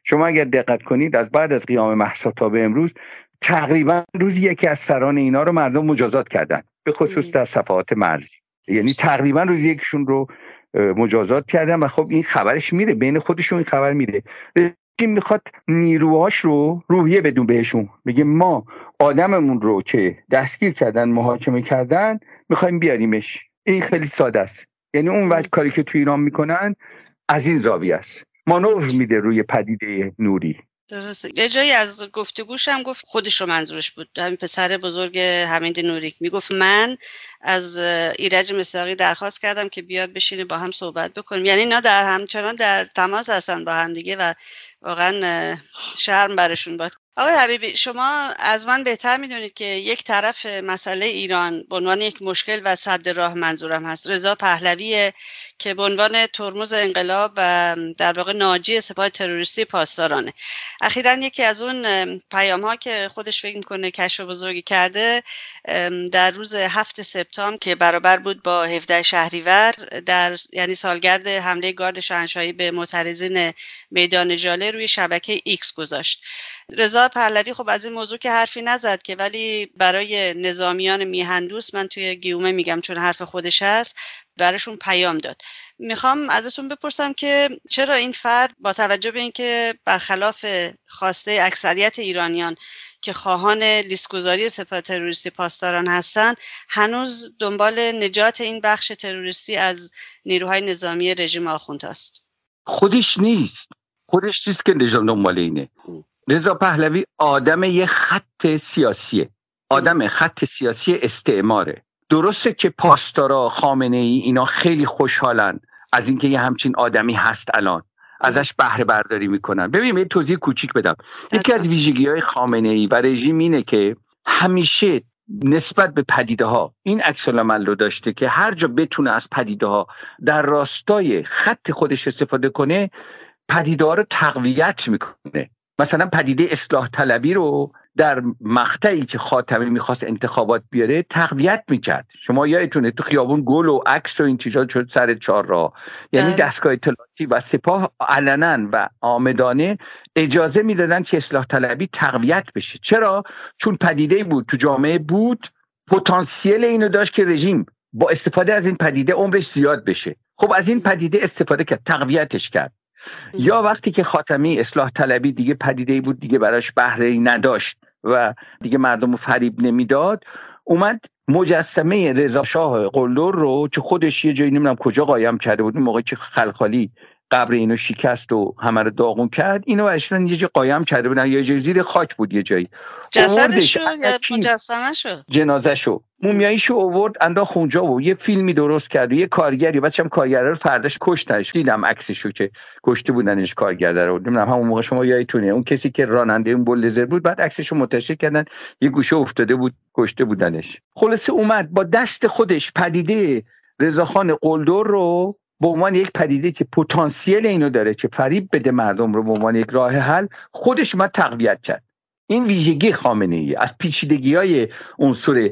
شما اگر دقت کنید از بعد از قیام محسا تا به امروز تقریبا روزی یکی از سران اینا رو مردم مجازات کردن به خصوص در صفحات مرزی. یعنی تقریبا روزی یکشون رو مجازات کردن و خب این خبرش میره بین خودشون این خبر میره رژیم می‌خواد نیروهاش رو روحیه بدون بهشون. بگه ما آدممون رو که دستگیر کردن محاکمه کردن می‌خوایم بیاریمش. این خیلی ساده است. یعنی اون وقت کاری که تو ایران می‌کنن از این زاویه است. مانور میده روی پدیده نوری. درسته. یه جایی از گفتگوش هم گفت خودش رو منظورش بود. همین پسر بزرگ حمید نوریک. می‌گفت من از ایرج مساقی درخواست کردم که بیاد بشینه با هم صحبت بکنیم. یعنی اینا در همچنان در تماس هستن با هم دیگه و واقعا شرم برشون باد آقای حبیبی شما از من بهتر می‌دونید که یک طرف مسئله ایران به عنوان یک مشکل و صد راه منظورم هست. رضا پهلوی که به عنوان ترمز انقلاب و در واقع ناجی سپاه تروریستی پاسدارانه. اخیرا یکی از اون پیام ها که خودش فکر می‌کنه کشف بزرگی کرده در روز هفت سپتامبر که برابر بود با 17 شهریور در یعنی سالگرد حمله گارد شاهنشاهی به معترضین میدان ژاله روی شبکه ایکس گذاشت. رضا پهلوی خب از این موضوع که حرفی نزد که ولی برای نظامیان میهن‌دوست من توی گیومه میگم چون حرف خودش هست براشون پیام داد. می‌خوام ازتون بپرسم که چرا این فرد با توجه به اینکه برخلاف خواسته اکثریت ایرانیان که خواهان لیستگذاری سپاه تروریستی پاسداران هستند هنوز دنبال نجات این بخش تروریستی از نیروهای نظامی رژیم آخوندهاست؟ خودش نیست. خودش نیست که نظام دنبال اینه. رضا پهلوی آدم یه خط سیاسیه. آدم خط سیاسی استعماره. درسته که پاسدارا خامنه ای اینا خیلی خوشحالن از اینکه یه همچین آدمی هست الان. ازش بهره برداری می‌کنن. ببین یه توضیح کوچیک بدم. یکی از ویژگی های خامنه ای و رژیم اینه که همیشه نسبت به پدیده ها این عکس رو داشته که هر جا بتونه از پدیده ها در راستای خط خودش استفاده کنه پدیده ها رو تقویت می‌کنه. مثلا پدیده اصلاح طلبی رو در مقطعی که خاتمی می‌خواست انتخابات بیاره تقویت می‌کرد. شما یادتونه تو خیابون گل و عکس و این چیزا شد سر چهار را یعنی بله. دستگاه اطلاعاتی و سپاه علنا و آمدانه اجازه می‌دادن که اصلاح طلبی تقویت بشه. چرا؟ چون پدیده بود تو جامعه بود پتانسیل اینو داشت که رژیم با استفاده از این پدیده عمرش زیاد بشه. خب از این پدیده استفاده کرد تقویتش کرد. یا وقتی که خاتمی اصلاح طلبی دیگه پدیده بود دیگه براش بهره ای نداشت و دیگه مردم رو فریب نمی‌داد اومد مجسمه رضا شاه قلدر رو که خودش یه جایی نمی‌دونم کجا قایم کرده بود اون موقع که خلخالی قبر اینو شکست و همه رو داغون کرد. اینو اصلا یه جای قایم کرده بودن. یه جای زیر خاک بود یه جایی. جسدشو مجسمه شو جنازه شو. مومیاییشو اوورد انداخت اونجا و یه فیلمی درست کرد و یه کارگری بچه هم کارگر رو فرداش کشتنش. دیدم عکسشو که کشته بودنش کارگر رو. نمی‌دونم همون موقع شما یادتونه اون کسی که راننده اون بولدزر بود بعد عکسشو منتشر کردن. یه گوشه افتاده بود کشته بودنش. خلاصه اومد با دست خودش پدیده رضاخان قلدر رو به عنوان یک پدیده که پتانسیل اینو داره که فریب بده مردم رو به عنوان یک راه حل خودش ما تقویت کرد. این ویژگی خامنه ای از پیچیدگی های عنصر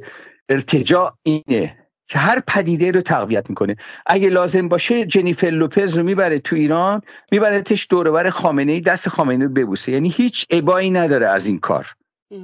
ارتجاع اینه که هر پدیده رو تقویت می‌کنه. اگه لازم باشه جنیفر لوپز رو می‌بره تو ایران می‌بره تش دوربر خامنه ای دست خامنه رو ببوسه. یعنی هیچ ابایی نداره از این کار.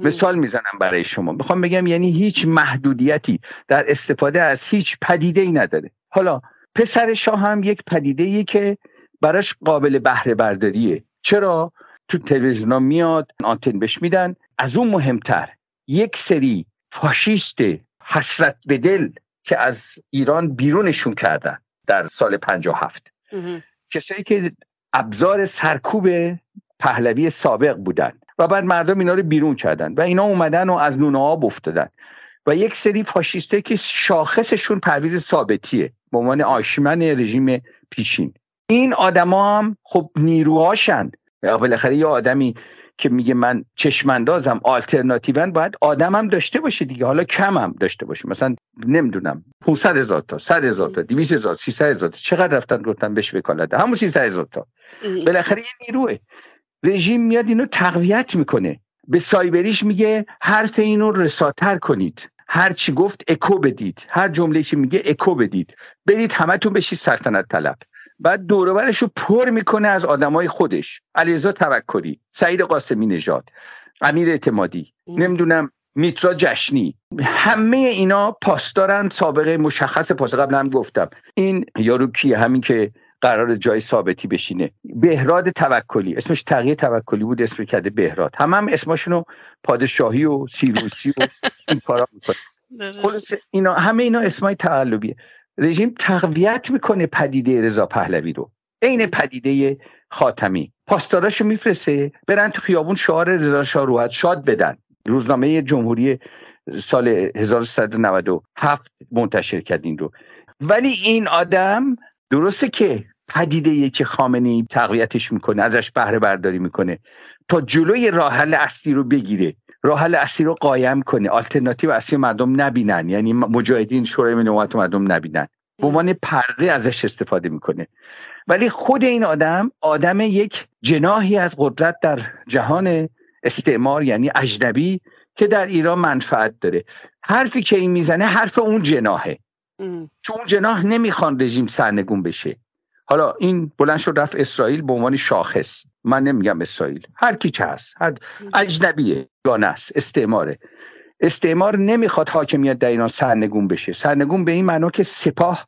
مثال می‌زنم برای شما. می‌خوام بگم یعنی هیچ محدودیتی در استفاده از هیچ پدیده ای نداره. حالا پسر شاه هم یک پدیده ای که براش قابل بهره برداریه چرا؟ تو تلویزیون میاد آنتن بهش میدن. از اون مهمتر یک سری فاشیست حسرت به دل که از ایران بیرونشون کردن در سال 57 کسایی که ابزار سرکوب پهلوی سابق بودن و بعد مردم اینا رو بیرون کردن و اینا اومدن و از نون آب افتادن و یک سری فاشیسته که شاخصشون پرویز ثابتیه. به عنوان آشمن رژیم پیشین این آدما هم خب نیروهاشند بالاخره یه آدمی که میگه من چشماندازم آلترناتیون باید آدمم داشته باشه دیگه. حالا کمم داشته باشه. مثلا نمی‌دونم 500 هزار تا 100 هزار تا 200 هزار 300 هزار تا. چقدر رفتن گفتن بهش وکالت؟ همون 300 هزار تا. بالاخره یه نیروه. رژیم میاد اینو تقویت می‌کنه. به سایبریش میگه حرف اینو رساتر کنید. هر چی گفت اکو بدید. هر جمله که میگه اکو بدید. برید همتون بشید سلطنت طلب. بعد دوروبرش رو پر می‌کنه از آدمای خودش. علیرضا توکلی سعید قاسمی نژاد امیر اعتمادی نمی‌دونم میترا جشنی. همه اینا پاسدارن سابقه مشخص پاس قبل هم گفتم. این یارو کیه؟ همین که قرار جای ثابتی بشینه. بهراد توکلی. اسمش تغییر توکلی بود اسم کرده بهراد. هم هم اسمشونو پادشاهی و سیروسی و این کارا می‌کنه اینا همه اینا اسمای تقلبیه رژیم تقویت می‌کنه پدیده رضا پهلوی رو. عین پدیده خاتمی. پاسداراشو میفرسه برن تو خیابون شعار رضا شاه شاد بدن. روزنامه جمهوری سال 1397 منتشر کرد این رو. ولی این آدم درسته که پدیده که خامنه ای تقویتش می‌کنه ازش بهره برداری می‌کنه. تا جلوی راه حل اصلی رو بگیره. راه حل اصلی رو قایم کنه. آلترناتیو اصلی مردم نبینن. یعنی مجاهدین شورای ملت مردم نبینن. به عنوان پرده ازش استفاده می‌کنه. ولی خود این آدم آدم یک جناهی از قدرت در جهان استعمار یعنی اجنبی که در ایران منفعت داره. حرفی که این می‌زنه حرف اون جناهه چون اون جناح نمی‌خوان رژیم سرنگون بشه. حالا این بلند شد رفت اسرائیل به عنوان شاخص. من نمیگم اسرائیل. هر کی چه هست هر اجنبیه گانه است استعماره. استعمار نمی‌خواد حاکمیت در ایران سرنگون بشه. سرنگون به این معنا که سپاه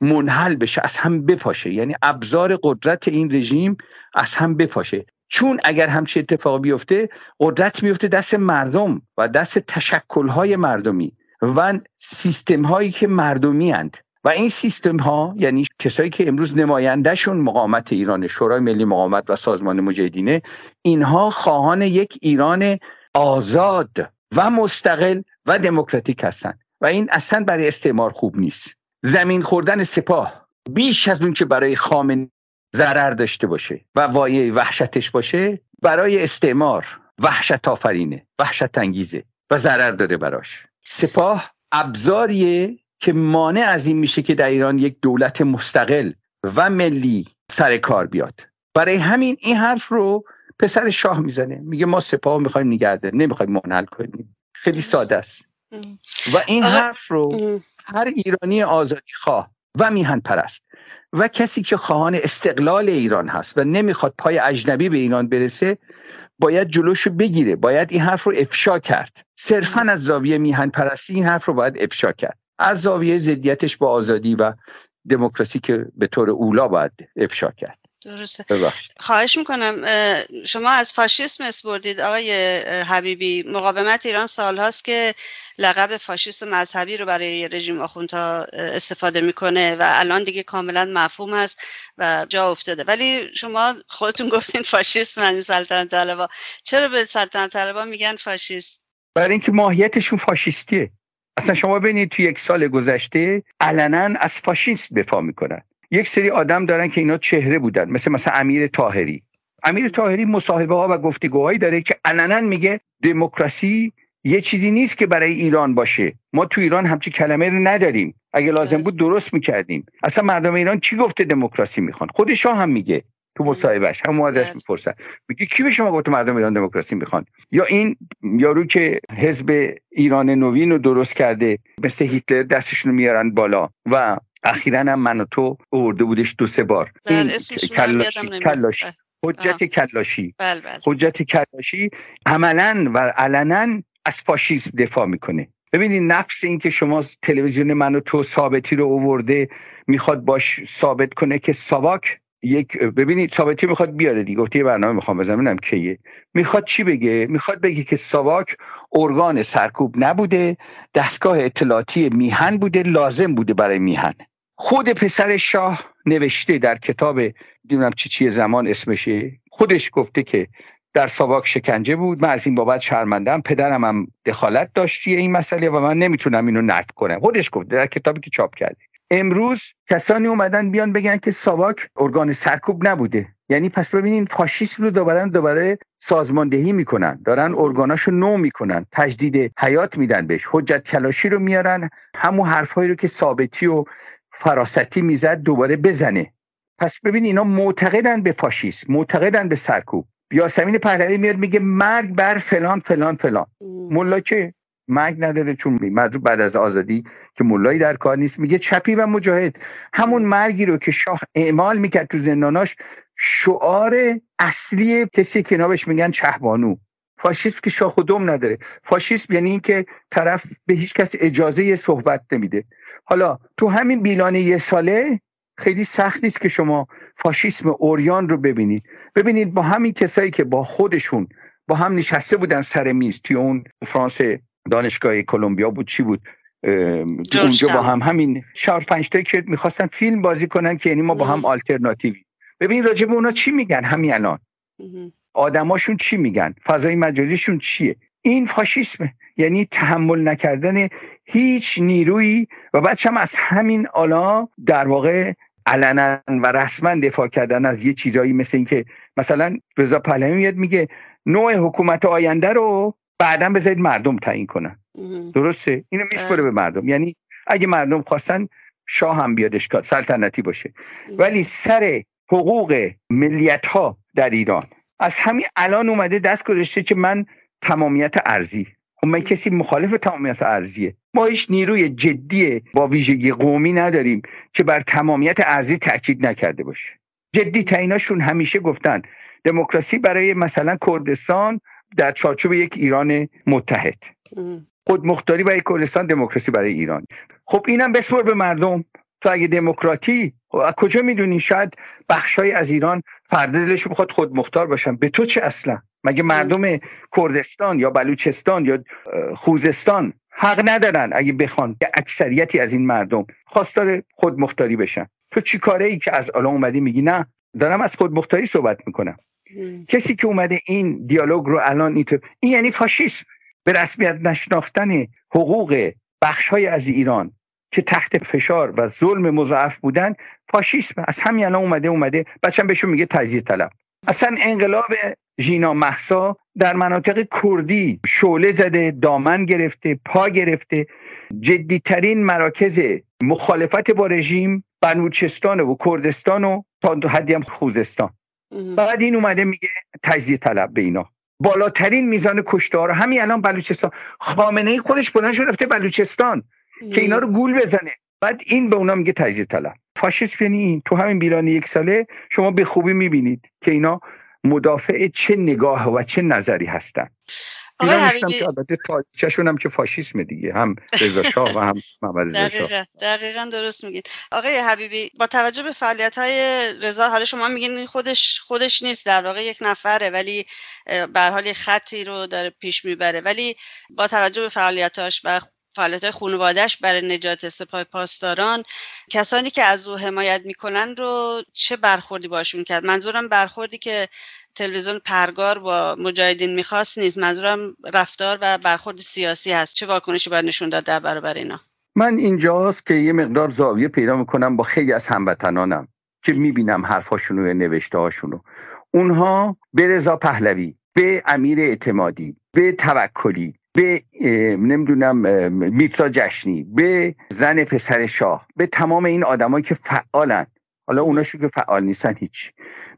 منحل بشه از هم بپاشه. یعنی ابزار قدرت این رژیم از هم بپاشه. چون اگر همچی اتفاق بیفته قدرت میفته دست مردم و دست تشکلهای مردمی و سیستم هایی که مردمی هند و این سیستم ها یعنی کسایی که امروز نمایندهشون مقامت ایران شورای ملی مقاومت و سازمان مجاهدینه اینها خواهان یک ایران آزاد و مستقل و دموکراتیک هستند و این اصلا برای استعمار خوب نیست. زمین خوردن سپاه بیش از اون که برای خامن ضرر داشته باشه و وایه وحشتش باشه برای استعمار وحشت آفرینه وحشت انگیزه و ضرر داره براش. سپاه ابزاریه که مانع از این میشه که در ایران یک دولت مستقل و ملی سر کار بیاد. برای همین این حرف رو پسر شاه می‌زنه. میگه ما سپاه می‌خوایم نگرده نمی‌خوایم منحل کنیم. خیلی ساده است. و این حرف رو هر ایرانی آزادی خواه و میهن پرست و کسی که خواهان استقلال ایران هست و نمی‌خواد پای اجنبی به ایران برسه باید جلوشو بگیره. باید این حرف رو افشا کرد. صرفا از زاویه میهن پرستی این حرف رو باید افشا کرد. از زاویه ضدیتش با آزادی و دموکراسی که به طور اولا باید افشا کرد. درسته. خواهش می‌کنم شما از فاشیسم اسپردید آقای حبیبی. مقاومت ایران سالهاست که لقب فاشیست مذهبی رو برای رژیم آخوندها استفاده می‌کنه و الان دیگه کاملا مفهوم هست و جا افتاده. ولی شما خودتون گفتین فاشیست من سلطنت طلبا. چرا به سلطنت طلبا میگن فاشیست؟ برای اینکه ماهیتشون فاشیستیه. اصلا شما ببینید تو یک سال گذشته علنا از فاشیست دفاع می‌کنن. یک سری آدم دارن که اینا چهره بودن مثل مثلا امیر تاهری امیر تاهری مصاحبه ها و گفتگوهایی داره که علنا میگه دموکراسی یه چیزی نیست که برای ایران باشه. ما تو ایران همچی کلمه رو نداریم. اگه لازم بود درست می‌کردیم. اصلا مردم ایران چی گفته دموکراسی می‌خوان؟ خودش هم میگه. تو مصاحبهش هم ازش بله. می‌پرسن. میگه کی به شما گفت مردم ایران دموکراسی می‌خوان؟ یا این یارو که حزب ایران نوین رو درست کرده مثل هیتلر دستشون رو میارن بالا و اخیرا هم من و تو ارده بودش دو سه بار. بله، این کلاشی کلاشی. حجت کلاشی. بله، حجت کلاشی عملا و علنا از فاشیسم دفاع می‌کنه. ببینید نفس این که شما تلویزیون من و تو ثابتی رو اوورده می‌خواد باش ثابت کنه که ساواک یک ببینید ثابتی می‌خواد بیاره دیگه. گفته یه برنامه می‌خوام بزنم کیه. می‌خواد چی بگه؟ می‌خواد بگه که ساواک ارگان سرکوب نبوده دستگاه اطلاعاتی میهن بوده لازم بوده برای میهن. خود پسر شاه نوشته در کتاب دیدونم چی چی زمان اسمشه. خودش گفته که در ساواک شکنجه بود. من از این بابت شرمندم پدرم هم دخالت داشتی این مسئله و من نمی‌تونم اینو نقد کنم. خودش گفته در کتابی که چاپ کرده. امروز کسانی اومدن بیان بگن که ساواک ارگان سرکوب نبوده. یعنی پس ببینین فاشیسم رو دوباره دوباره سازماندهی می‌کنن. دارن ارگاناشو نو می‌کنن. تجدید حیات میدن بهش. حجت کلاشی رو میارن. همون حرفهایی رو که ثابتی و فراستی می‌زد دوباره بزنه. پس ببین اینا معتقدن به فاشیسم معتقدن به سرکوب. یاسمین پهلوی میاد میگه مرگ بر فلان فلان فلان. ملا که مرگ نداره چون مرد بعد از آزادی که ملایی در کار نیست. میگه چپی و مجاهد. همون مرگی رو که شاه اعمال می‌کرد تو زنداناش شعار اصلی کسی که بهش میگن چهبانو. فاشیسم که شاخ و دم نداره. فاشیسم یعنی اینکه طرف به هیچ کس اجازه صحبت نمیده. حالا تو همین بیلانه یه ساله خیلی سخت نیست که شما فاشیسم اوریان رو ببینید. ببینید با همین کسایی که با خودشون با هم نشسته بودن سر میز توی اون فرانس دانشگاه کلمبیا بود چی بود؟ اونجا با هم همین چهار پنج تایی که می‌خواستن فیلم بازی کنن که یعنی ما با هم آلترناتیوی. ببین راجع به اونا چی میگن همین الان؟ آدماشون چی میگن؟ فضای مجازیشون چیه؟ این فاشیسمه. یعنی تحمل نکردن هیچ نیرویی و بعد هم از همین آلا در واقع علنا و رسما دفاع کردن از یه چیزایی مثل اینکه مثلا رضا پهلوی میاد میگه نوع حکومت آینده رو بعدا بذارید مردم تعیین کنن. درسته؟ اینو میسپره به مردم. یعنی اگه مردم خواستن شاه هم بیاد اشکال سلطنتی باشه. ولی سر حقوق ملیت ها در ایران. از همین الان اومده دست گذاشته که من تمامیت ارزی خب من کسی مخالف تمامیت ارزیه ما هیچ نیروی جدی با ویژگی قومی نداریم که بر تمامیت ارزی تاکید نکرده باشه. جدی تعیناشون همیشه گفتن دموکراسی برای مثلا کردستان در چارچوب یک ایران متحد. خود مختاری برای کردستان دموکراسی برای ایران. خب اینم بسپر به مردم. تو اگه دموکراتی خب از کجا می‌دونی؟ شاید بخشای از ایران فرد دلشون بخواد خود مختار باشن. به تو چه اصلا؟ مگه مردم کردستان یا بلوچستان یا خوزستان حق ندارن اگه بخوان که اکثریتی از این مردم خواستار خود مختاری بشن؟ تو چی کاره ای که از الان اومدی میگی؟ نه دارم از خود مختاری صحبت می‌کنم. کسی که اومده این دیالوگ رو الان این, این یعنی فاشیسم. به رسمیت نشناختن حقوق بخشای از ایران که تحت فشار و ظلم مضاعف بودن فاشیسم. از همین الان اومده اومده. بچم بهشون میگه تجزیه طلب. اصلا انقلاب ژینا محسا در مناطق کردی شعله زده دامن گرفته پا گرفته. جدیترین مراکز مخالفت با رژیم بلوچستان و کردستان و تا حدی هم خوزستان. بعد این اومده میگه تجزیه طلب به اینا. بالاترین میزان کشتار همین الان بلوچستان خامنه ای خودش بلند شده رفته بلوچستان که اینا رو گول بزنه. بعد این به اونا میگه تجزیه طلب. فاشیسم یعنی این. تو همین بیلان یک ساله شما به خوبی می‌بینید که اینا مدافع چه نگاه و چه نظری هستن. آقای حبیبی که البته تاریخشون هم که فاشیسم دیگه هم رضا شاه و هم محمد رضا شاه. دقیقاً درست میگید. آقای حبیبی با توجه به فعالیت های رضا حالا شما میگین خودش خودش نیست در واقع یک نفره ولی به حال خطی رو داره پیش می‌بره. ولی با توجه به فعالیتاش و فعالیت خانوادهش برای نجات سپاه پاسداران کسانی که از او حمایت می‌کنن رو چه برخوردی باشون کرد؟ منظورم برخوردی که تلویزیون پرگار با مجاهدین می‌خواست نیست. منظورم رفتار و برخورد سیاسی هست. چه واکنشی باید نشون داد در برابر اینا؟ من اینجاست که یه مقدار زاویه پیدا می‌کنم با خیلی از هموطنانم که می‌بینم حرفاشون و نوشته هاشونو اونها به رضا پهلوی به امیر اعتمادی به توکلی به نمی‌دونم میترا جشنی به زن پسر شاه به تمام این آدمایی که فعالن. حالا اوناشو که فعال نیستن هیچ.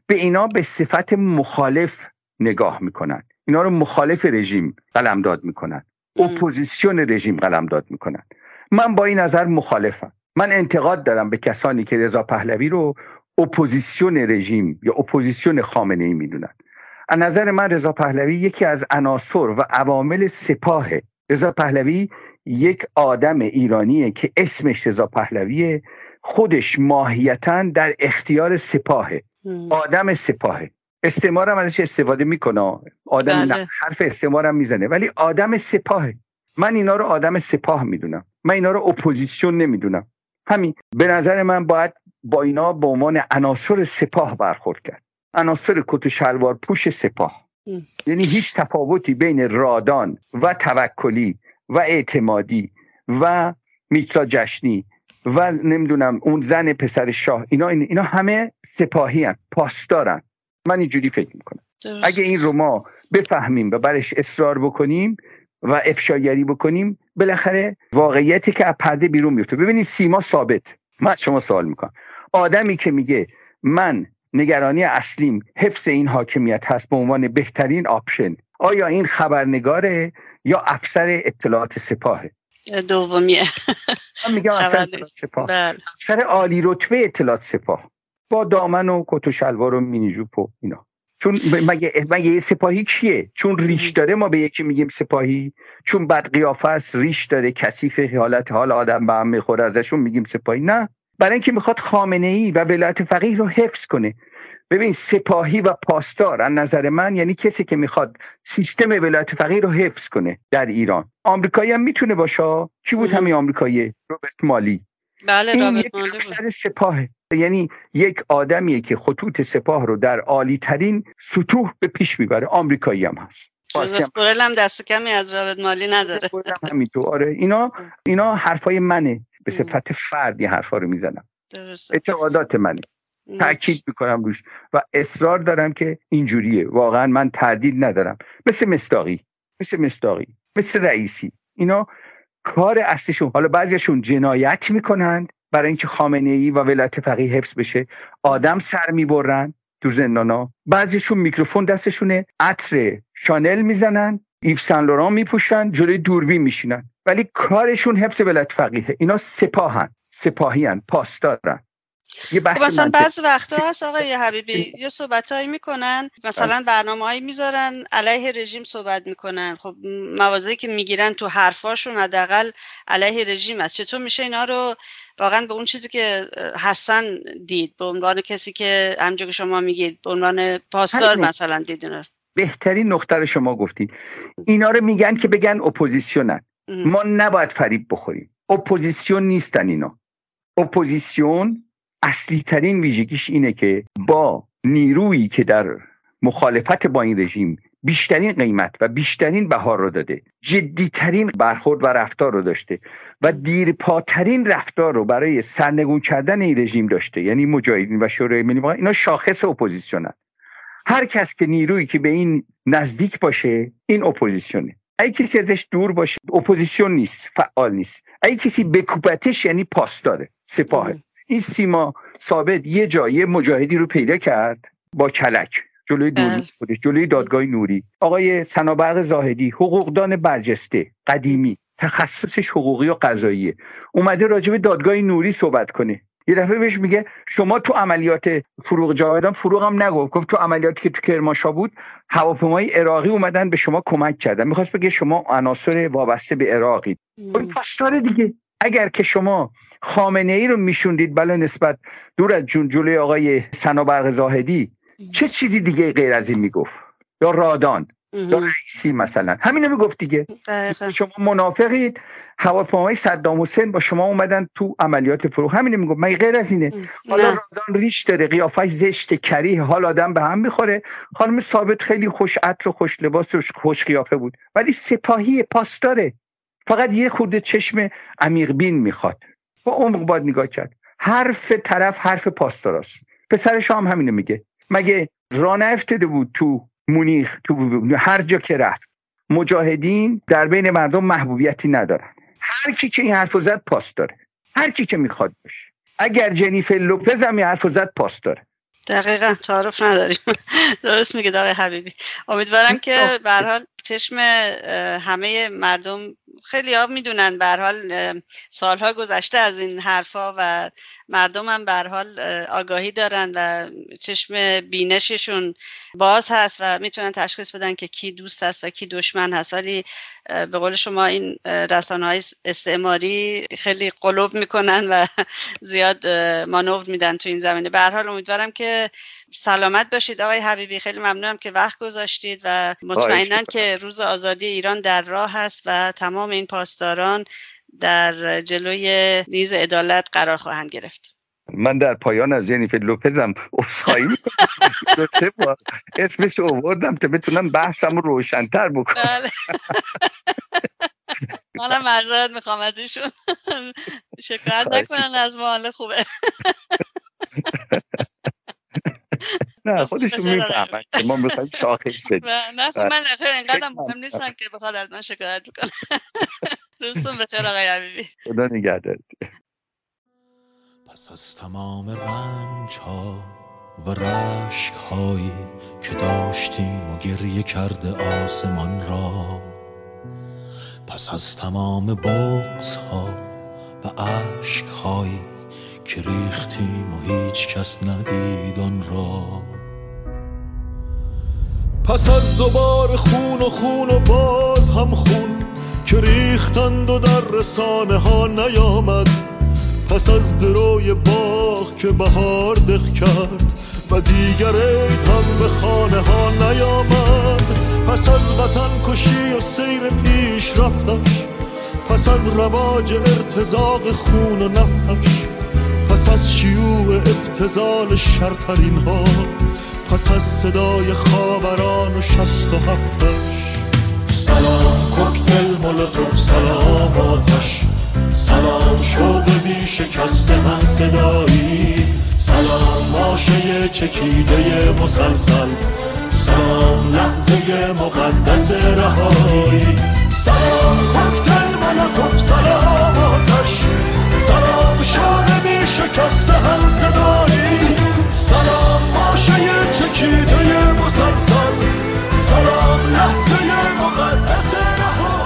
به اینا به صفت مخالف نگاه می‌کنن. اینا رو مخالف رژیم قلمداد می‌کنن. اپوزیسیون رژیم قلمداد می‌کنن. من با این نظر مخالفم. من انتقاد دارم به کسانی که رضا پهلوی رو اپوزیسیون رژیم یا اپوزیسیون خامنه ای می‌دونن. از نظر من رضا پهلوی یکی از عناصر و عوامل سپاه رضا پهلوی یک آدم ایرانیه که اسمش رضا پهلویه خودش ماهیتا در اختیار سپاهه. آدم سپاهه. استعمارم ازش استفاده می‌کنه. آدم بله. حرف استعمارم می‌زنه. ولی آدم سپاهه. من اینا رو آدم سپاه می‌دونم. من اینا رو اپوزیسیون نمی‌دونم. همین. به نظر من باید با اینا به عنوان عناصر سپاه برخورد کرد. عناصر کت شلوار پوش سپاه. یعنی هیچ تفاوتی بین رادان و توکلی و اعتمادی و میترا جشنی و نمی‌دونم اون زن پسر شاه اینا اینا همه سپاهی‌ان پاسدارن من اینجوری فکر می‌کنم. اگه این رو ما بفهمیم و برش اصرار بکنیم و افشاگری بکنیم بالاخره واقعیتی که از پرده بیرون میفته ببینید سیما ثابت. من شما سوال می‌کنم. آدمی که میگه من نگرانی اصلیم حفظ این حاکمیت هست به عنوان بهترین آپشن آیا این خبرنگاره یا افسر اطلاعات سپاهه؟ دومیه. من میگم اطلاعات سپاه. بله. افسر عالی رتبه اطلاعات سپاه. با دامن و کت و شلوار و مینی جوپ و اینا. چون مگه مگه سپاهی کیه؟ چون ریش داره ما به یکی میگیم سپاهی. چون بد قیافه است ریش داره کثیف حالت حال آدم به هم می‌خوره ازشون میگیم سپاهی. نه. برای اینکه می‌خواد خامنه ای و ولایت فقیه رو حفظ کنه. ببین سپاهی و پاسدار از نظر من یعنی کسی که می‌خواد سیستم ولایت فقیه رو حفظ کنه در ایران. آمریکایی هم می‌تونه باشه. کی بود همین آمریکایی؟ روبرت مالی. بله این یک افسر سپاهه. یعنی یک آدمیه که خطوط سپاه رو در عالی ترین سطوح به پیش می‌بره. آمریکایی هم هست. هم دست کمی از رابط مالی نداره. همینطور. آره اینا اینا حرفای منه. به صفت فردی حرفا رو می‌زنم. اعتقادات منه. تاکید می‌کنم روش. و اصرار دارم که اینجوریه. واقعا من تردید ندارم. مثل مستاقی. مثل مستاقی. مثل رئیسی. اینا کار اصلیشون حالا بعضیشون جنایت می‌کنند برای اینکه خامنه ای و ولایت فقیه حفظ بشه. آدم سر می‌برن تو زندانا بعضیشون میکروفون دستشونه. عطر Chanel می‌زنن. Yves Saint Laurent میپوشن جلوی دوربین میشینن. ولی کارشون حفظ ولایت فقیه. اینا سپاهن. سپاهیان پاسدارن. یه خب مثلا بعض وقتا هست آقای حبیبی یه صحبت هایی می‌کنن مثلا برنامه هایی می‌ذارن علیه رژیم صحبت می‌کنن. خب مواضعی که می‌گیرن تو حرفاشون حداقل علیه رژیم است. چطور میشه اینا رو واقعا به اون چیزی که حسن دید به عنوان کسی که همجا که شما میگید به عنوان پاسدار مثلا دید بهترین نقطه رو شما گفتید اینا رو میگن که بگن اپوزیسیونن. ما نباید فریب بخوریم. اپوزیسیون نیستن اینا. اپوزیسیون اصلی ترین ویژگیش اینه که با نیرویی که در مخالفت با این رژیم بیشترین قیمت و بیشترین بها رو داده جدیترین برخورد و رفتار رو داشته و دیرپاترین رفتار رو برای سرنگون کردن این رژیم داشته یعنی مجاهدین و شورای ملی اینا شاخص اپوزیسیونن. هر کس که نیرویی که به این نزدیک باشه این اپوزیسیونه. اگه کسی ازش دور باشه اپوزیسیون نیست فعال نیست. اگه کسی بکوبتش یعنی پاسداره سپاهه. این سیما ثابت یه جایی مجاهدی رو پیدا کرد با کلک. جلوی بله. خودش جلوی دادگاه نوری. آقای سنابرق زاهدی حقوقدان برجسته قدیمی. تخصصش حقوقی و قضاییه. اومده راجع به دادگاه نوری صحبت کنه. یه دفعه بهش میگه شما تو عملیات فروغ جاویدان فروغ هم نگفت گفت تو عملیاتی که تو کرمانشاه بود هواپیمای عراقی اومدن به شما کمک کردن. می‌خواست بگه شما عناصر وابسته به عراقی. این پاسدار دیگه. اگر که شما خامنه ای رو میشوندید بله نسبت دور از جون جلوی آقای سنابرق زاهدی چه چیزی دیگه غیر از این می‌گفت؟ یا رادان. یا رئیسی مثلا. همینو می‌گفت دیگه. شما منافقید. هواپیمای صدام حسین با شما اومدن تو عملیات فروغ. همینو می‌گفت. مگه غیر از اینه؟ حالا رادان ریش داره. قیافش زشت کریه. حال آدم به هم می‌خوره. خانم ثابت خیلی خوش عطر و خوش لباس و خوش قیافه بود. ولی سپاهی پاسداره. فقط یه خورده چشم عمیق بین می‌خواد. با عمق باید نگاه کرد. حرف طرف حرف پاسداراست. پسرش هم همینو میگه. مگه راه افتاده بود تو مونیخ تو هر جا که رفت مجاهدین در بین مردم محبوبیتی ندارن. هر کی که این حرف زد پاس داره. هر کی که می‌خواد باشه. اگر جنیفر لوپز هم این حرف زد پاس داره. دقیقا تعارف نداریم. درست میگه آقای حبیبی. امیدوارم که به حال چشم همه مردم خیلی ها می‌دونن. به حال سالها گذشته از این حرفا و مردم هم به حال آگاهی دارن و چشم بینششون باز هست و می‌تونن تشخیص بدن که کی دوست هست و کی دشمن هست. ولی به قول شما این رسانه های استعماری خیلی قلوب می‌کنن و زیاد مانور میدن تو این زمینه. به حال امیدوارم که سلامت باشید آقای حبیبی. خیلی ممنونم که وقت گذاشتید و مطمئنا که روز آزادی ایران در راه هست و تمام این پاسداران در جلوی نیز عدالت قرار خواهند گرفت. من در پایان از جنیفر لوپزم اصخایی دو سه بار اسمش اووردم تا بتونم بحثم رو روشنتر بکنم. بله. منم معذرت می‌خوام از ایشون شکایت نکنن از ما خوبه. نه خودشون می‌فهمن که ما می‌خوایم شاخص بدیم. نه خب من اینقدر مهم نیستم که بخواد از من شکایت کنه روزتون بخیر آقای حبیبی؟ خدا نگهدارت پس از تمام رنج ها و رشک هایی که داشتیم و گریه کرده آسمان را پس از تمام بغز ها و عشق هایی که ریختیم و هیچ کس ندید آن را. پس از دوبار خون و خون و باز هم خون که ریختند و در رسانه ها نیامد. پس از دروی باغ که بهار دق کرد و دیگر عید هم به خانه ها نیامد. پس از وطن کشی و سیر پیش رفتش. پس از رواج ارتزاق خون و نفتش. پس از شیوع ابتزال شرطرین ها پس از صدای خاوران و شست و هفتش. سلام کوکتل مولوتوف سلام آتش. سلام شوق بی شکست هم صدایی. سلام ماشه چکیده مسلسل. سلام لحظه مقدس رهایی. سلام کوکتل مولوتوف سلام آتش. شکسته هم صدایی. سلام آشه چکیده مسلسل. سلام لحظه مقدس رها